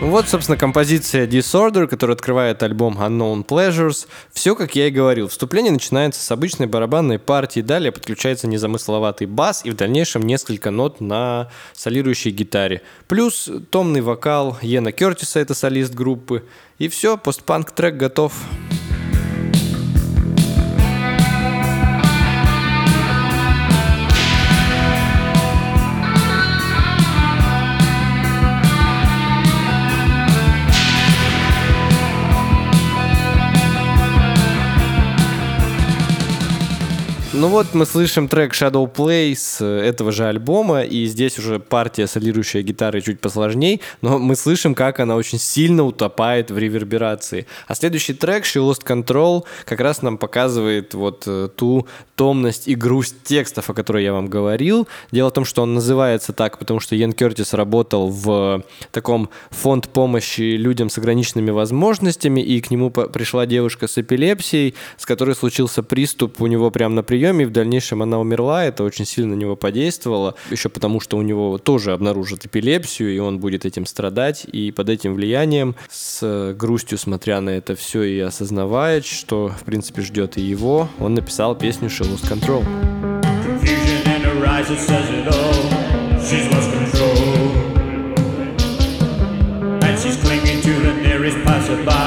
Вот, собственно, композиция Disorder, которая открывает альбом Unknown Pleasures. Все, как я и говорил. Вступление начинается с обычной барабанной партии, далее подключается незамысловатый бас и в дальнейшем несколько нот на солирующей гитаре. Плюс томный вокал Йена Кертиса, это солист группы. И все, постпанк трек готов. Ну вот мы слышим трек Shadow Play с этого же альбома, и здесь уже партия солирующая гитары чуть посложней, но мы слышим, как она очень сильно утопает в реверберации. А следующий трек She Lost Control как раз нам показывает вот э, ту томность и грусть текстов, о которой я вам говорил. Дело в том, что он называется так, потому что Йен Кертис работал в таком фонд помощи людям с ограниченными возможностями, и к нему пришла девушка с эпилепсией, с которой случился приступ у него прямо на приеме, и в дальнейшем она умерла, это очень сильно на него подействовало, еще потому что у него тоже обнаружат эпилепсию, и он будет этим страдать, и под этим влиянием, с грустью смотря на это все и осознавая, что, в принципе, ждет и его, он написал песню «Шел lost control. And.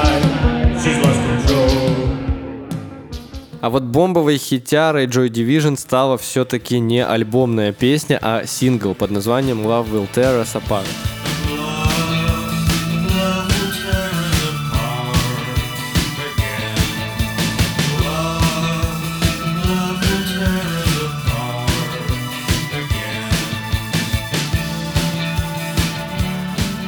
А вот бомбовой хитярой Joy Division стала все-таки не альбомная песня, а сингл под названием Love Will Tear Us Apart.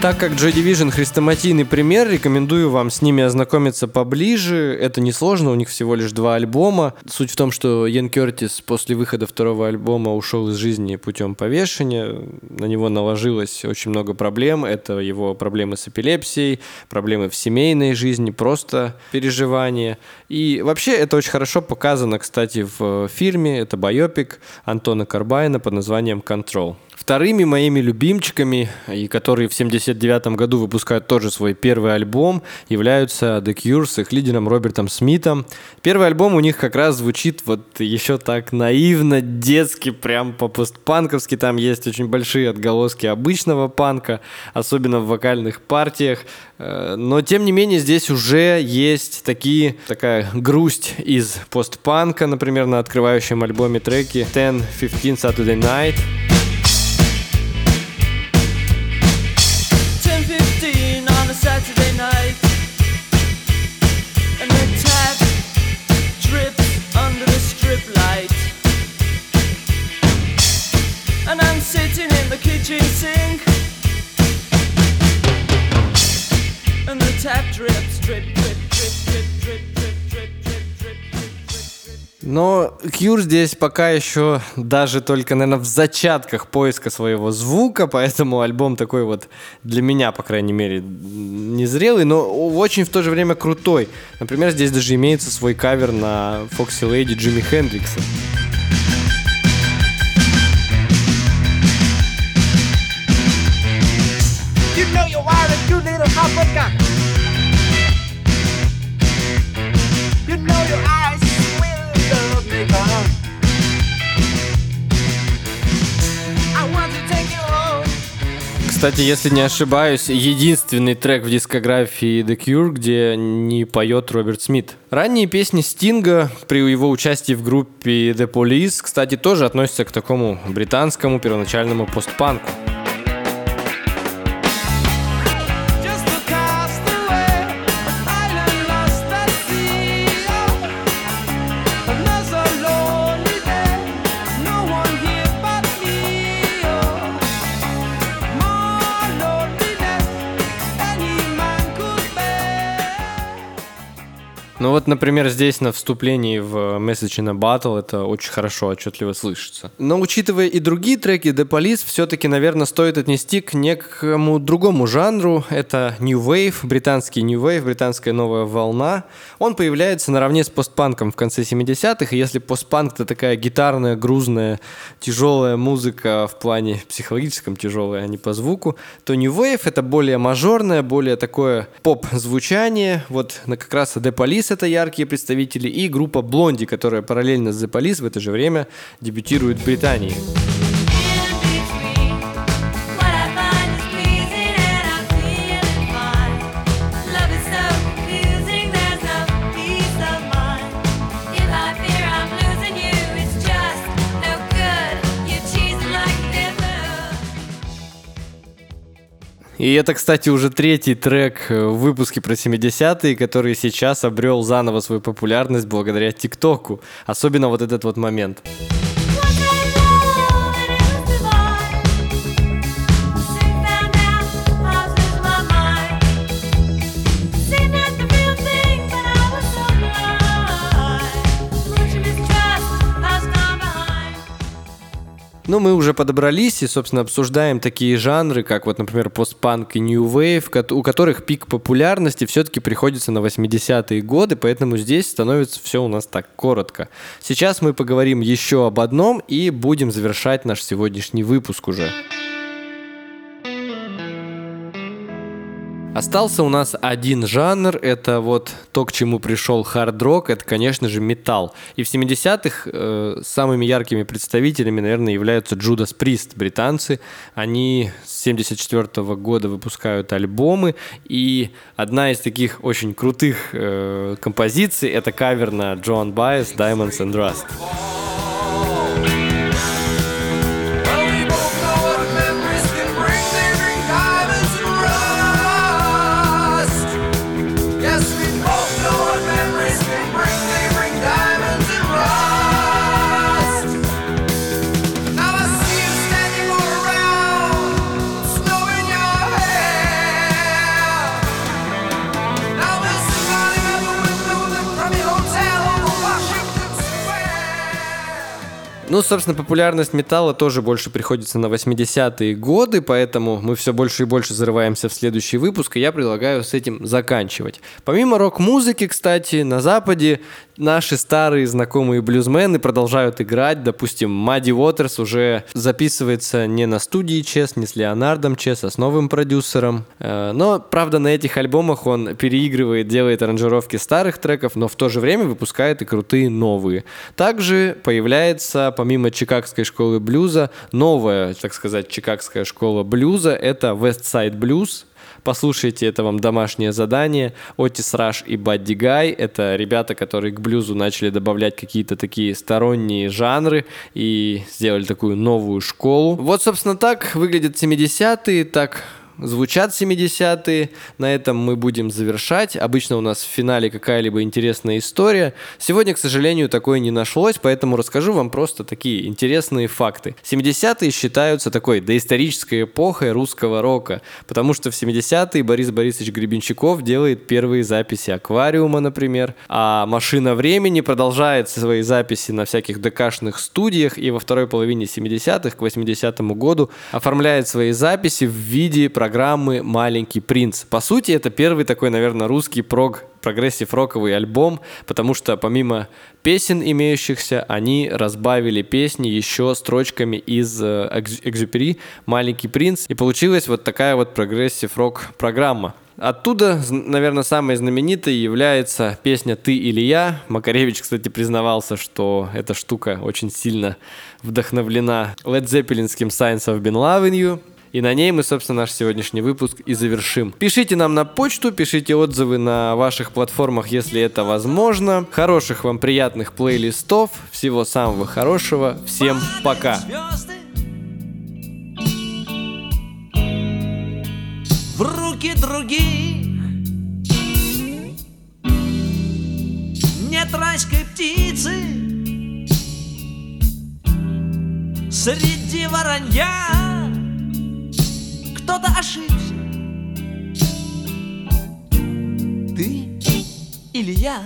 Так как Joy Division хрестоматийный пример, рекомендую вам с ними ознакомиться поближе. Это несложно, у них всего лишь два альбома. Суть в том, что Йен Кертис после выхода второго альбома ушел из жизни путем повешения. На него наложилось очень много проблем. Это его проблемы с эпилепсией, проблемы в семейной жизни, просто переживания. И вообще это очень хорошо показано, кстати, в фильме. Это байопик Антона Карбайна под названием «Control». Вторыми моими любимчиками, и которые в 79 году выпускают тоже свой первый альбом, являются The Cure с их лидером Робертом Смитом. Первый альбом у них как раз звучит вот еще так наивно, детски, прям по-постпанковски. Там есть очень большие отголоски обычного панка, особенно в вокальных партиях. Э, но, тем не менее, здесь уже есть такие, такая грусть из постпанка, например, на открывающем альбоме треки 10-15 Saturday Night. Но Кьюр здесь пока еще даже только, наверное, в зачатках поиска своего звука, поэтому альбом такой вот для меня, по крайней мере, незрелый, но очень в то же время крутой. Например, здесь даже имеется свой кавер на Foxy Lady Джимми Хендрикса. Кстати, если не ошибаюсь, единственный трек в дискографии The Cure, где не поет Роберт Смит. Ранние песни Стинга при его участии в группе The Police, кстати, тоже относятся к такому британскому первоначальному постпанку. Вот Вот, например, здесь на вступлении в Message in a Battle это очень хорошо, отчетливо слышится. Но учитывая и другие треки, The Police все-таки, наверное, стоит отнести к некому другому жанру. Это New Wave, британский New Wave, британская новая волна. Он появляется наравне с постпанком в конце 70-х, и если постпанк это такая гитарная, грузная, тяжелая музыка в плане психологическом тяжелая, а не по звуку, то New Wave это более мажорное, более такое поп-звучание. Вот как раз The Police это яркие представители, и группа Blondie, которая параллельно с The Police в это же время дебютирует в Британии. И это, кстати, уже третий трек э, в выпуске про 70-е, который сейчас обрел заново свою популярность благодаря ТикТоку. Особенно вот этот вот момент. Ну, мы уже подобрались и, собственно, обсуждаем такие жанры, как вот, например, постпанк и New Wave, у которых пик популярности все-таки приходится на 80-е годы, поэтому здесь становится все у нас так коротко. Сейчас мы поговорим еще об одном и будем завершать наш сегодняшний выпуск уже. Остался у нас один жанр, это вот то, к чему пришел хард-рок, это, конечно же, металл. И в 70-х э, самыми яркими представителями, наверное, являются Джудас Прист, британцы. Они с 74 -го года выпускают альбомы, и одна из таких очень крутых э, композиций — это кавер на Джон Байес «Diamonds and Rust». Ну, собственно, популярность металла тоже больше приходится на 80-е годы, поэтому мы все больше и больше зарываемся в следующий выпуск, и я предлагаю с этим заканчивать. Помимо рок-музыки, кстати, на Западе наши старые знакомые блюзмены продолжают играть. Допустим, Мадди Уотерс уже записывается не на студии Чес, не с Леонардом Чес, а с новым продюсером. Э, но, правда, на этих альбомах он переигрывает, делает аранжировки старых треков, но в то же время выпускает и крутые новые. Также появляется, помимо Чикагской школы блюза, новая, так сказать, Чикагская школа блюза. Это West Side Blues, Послушайте, это вам домашнее задание. Отис Раш и Бадди Гай — это ребята, которые к блюзу начали добавлять какие-то такие сторонние жанры и сделали такую новую школу. Вот, собственно, так выглядят 70-е, так звучат 70-е. На этом мы будем завершать. Обычно у нас в финале какая-либо интересная история. Сегодня, к сожалению, такой не нашлось, поэтому расскажу вам просто такие интересные факты. 70-е считаются такой доисторической эпохой русского рока, потому что в 70-е Борис Борисович Гребенщиков делает первые записи «Аквариума», например, а «Машина времени» продолжает свои записи на всяких ДКшных студиях и во второй половине 70-х к 80-му году оформляет свои записи в виде программы «Маленький принц». По сути, это первый такой, наверное, русский прог прогрессив-роковый альбом, потому что помимо песен имеющихся, они разбавили песни еще строчками из э, Экзюпери «Маленький принц», и получилась вот такая вот прогрессив-рок программа. Оттуда, наверное, самой знаменитой является песня «Ты или я». Макаревич, кстати, признавался, что эта штука очень сильно вдохновлена Led Zeppelinским «Science of Been Loving You», и на ней мы, собственно, наш сегодняшний выпуск и завершим. Пишите нам на почту, пишите отзывы на ваших платформах, если это возможно. Хороших вам приятных плейлистов. Всего самого хорошего. Всем пока. В руки других Нет райской птицы Среди воронья кто-то ошибся. Ты или я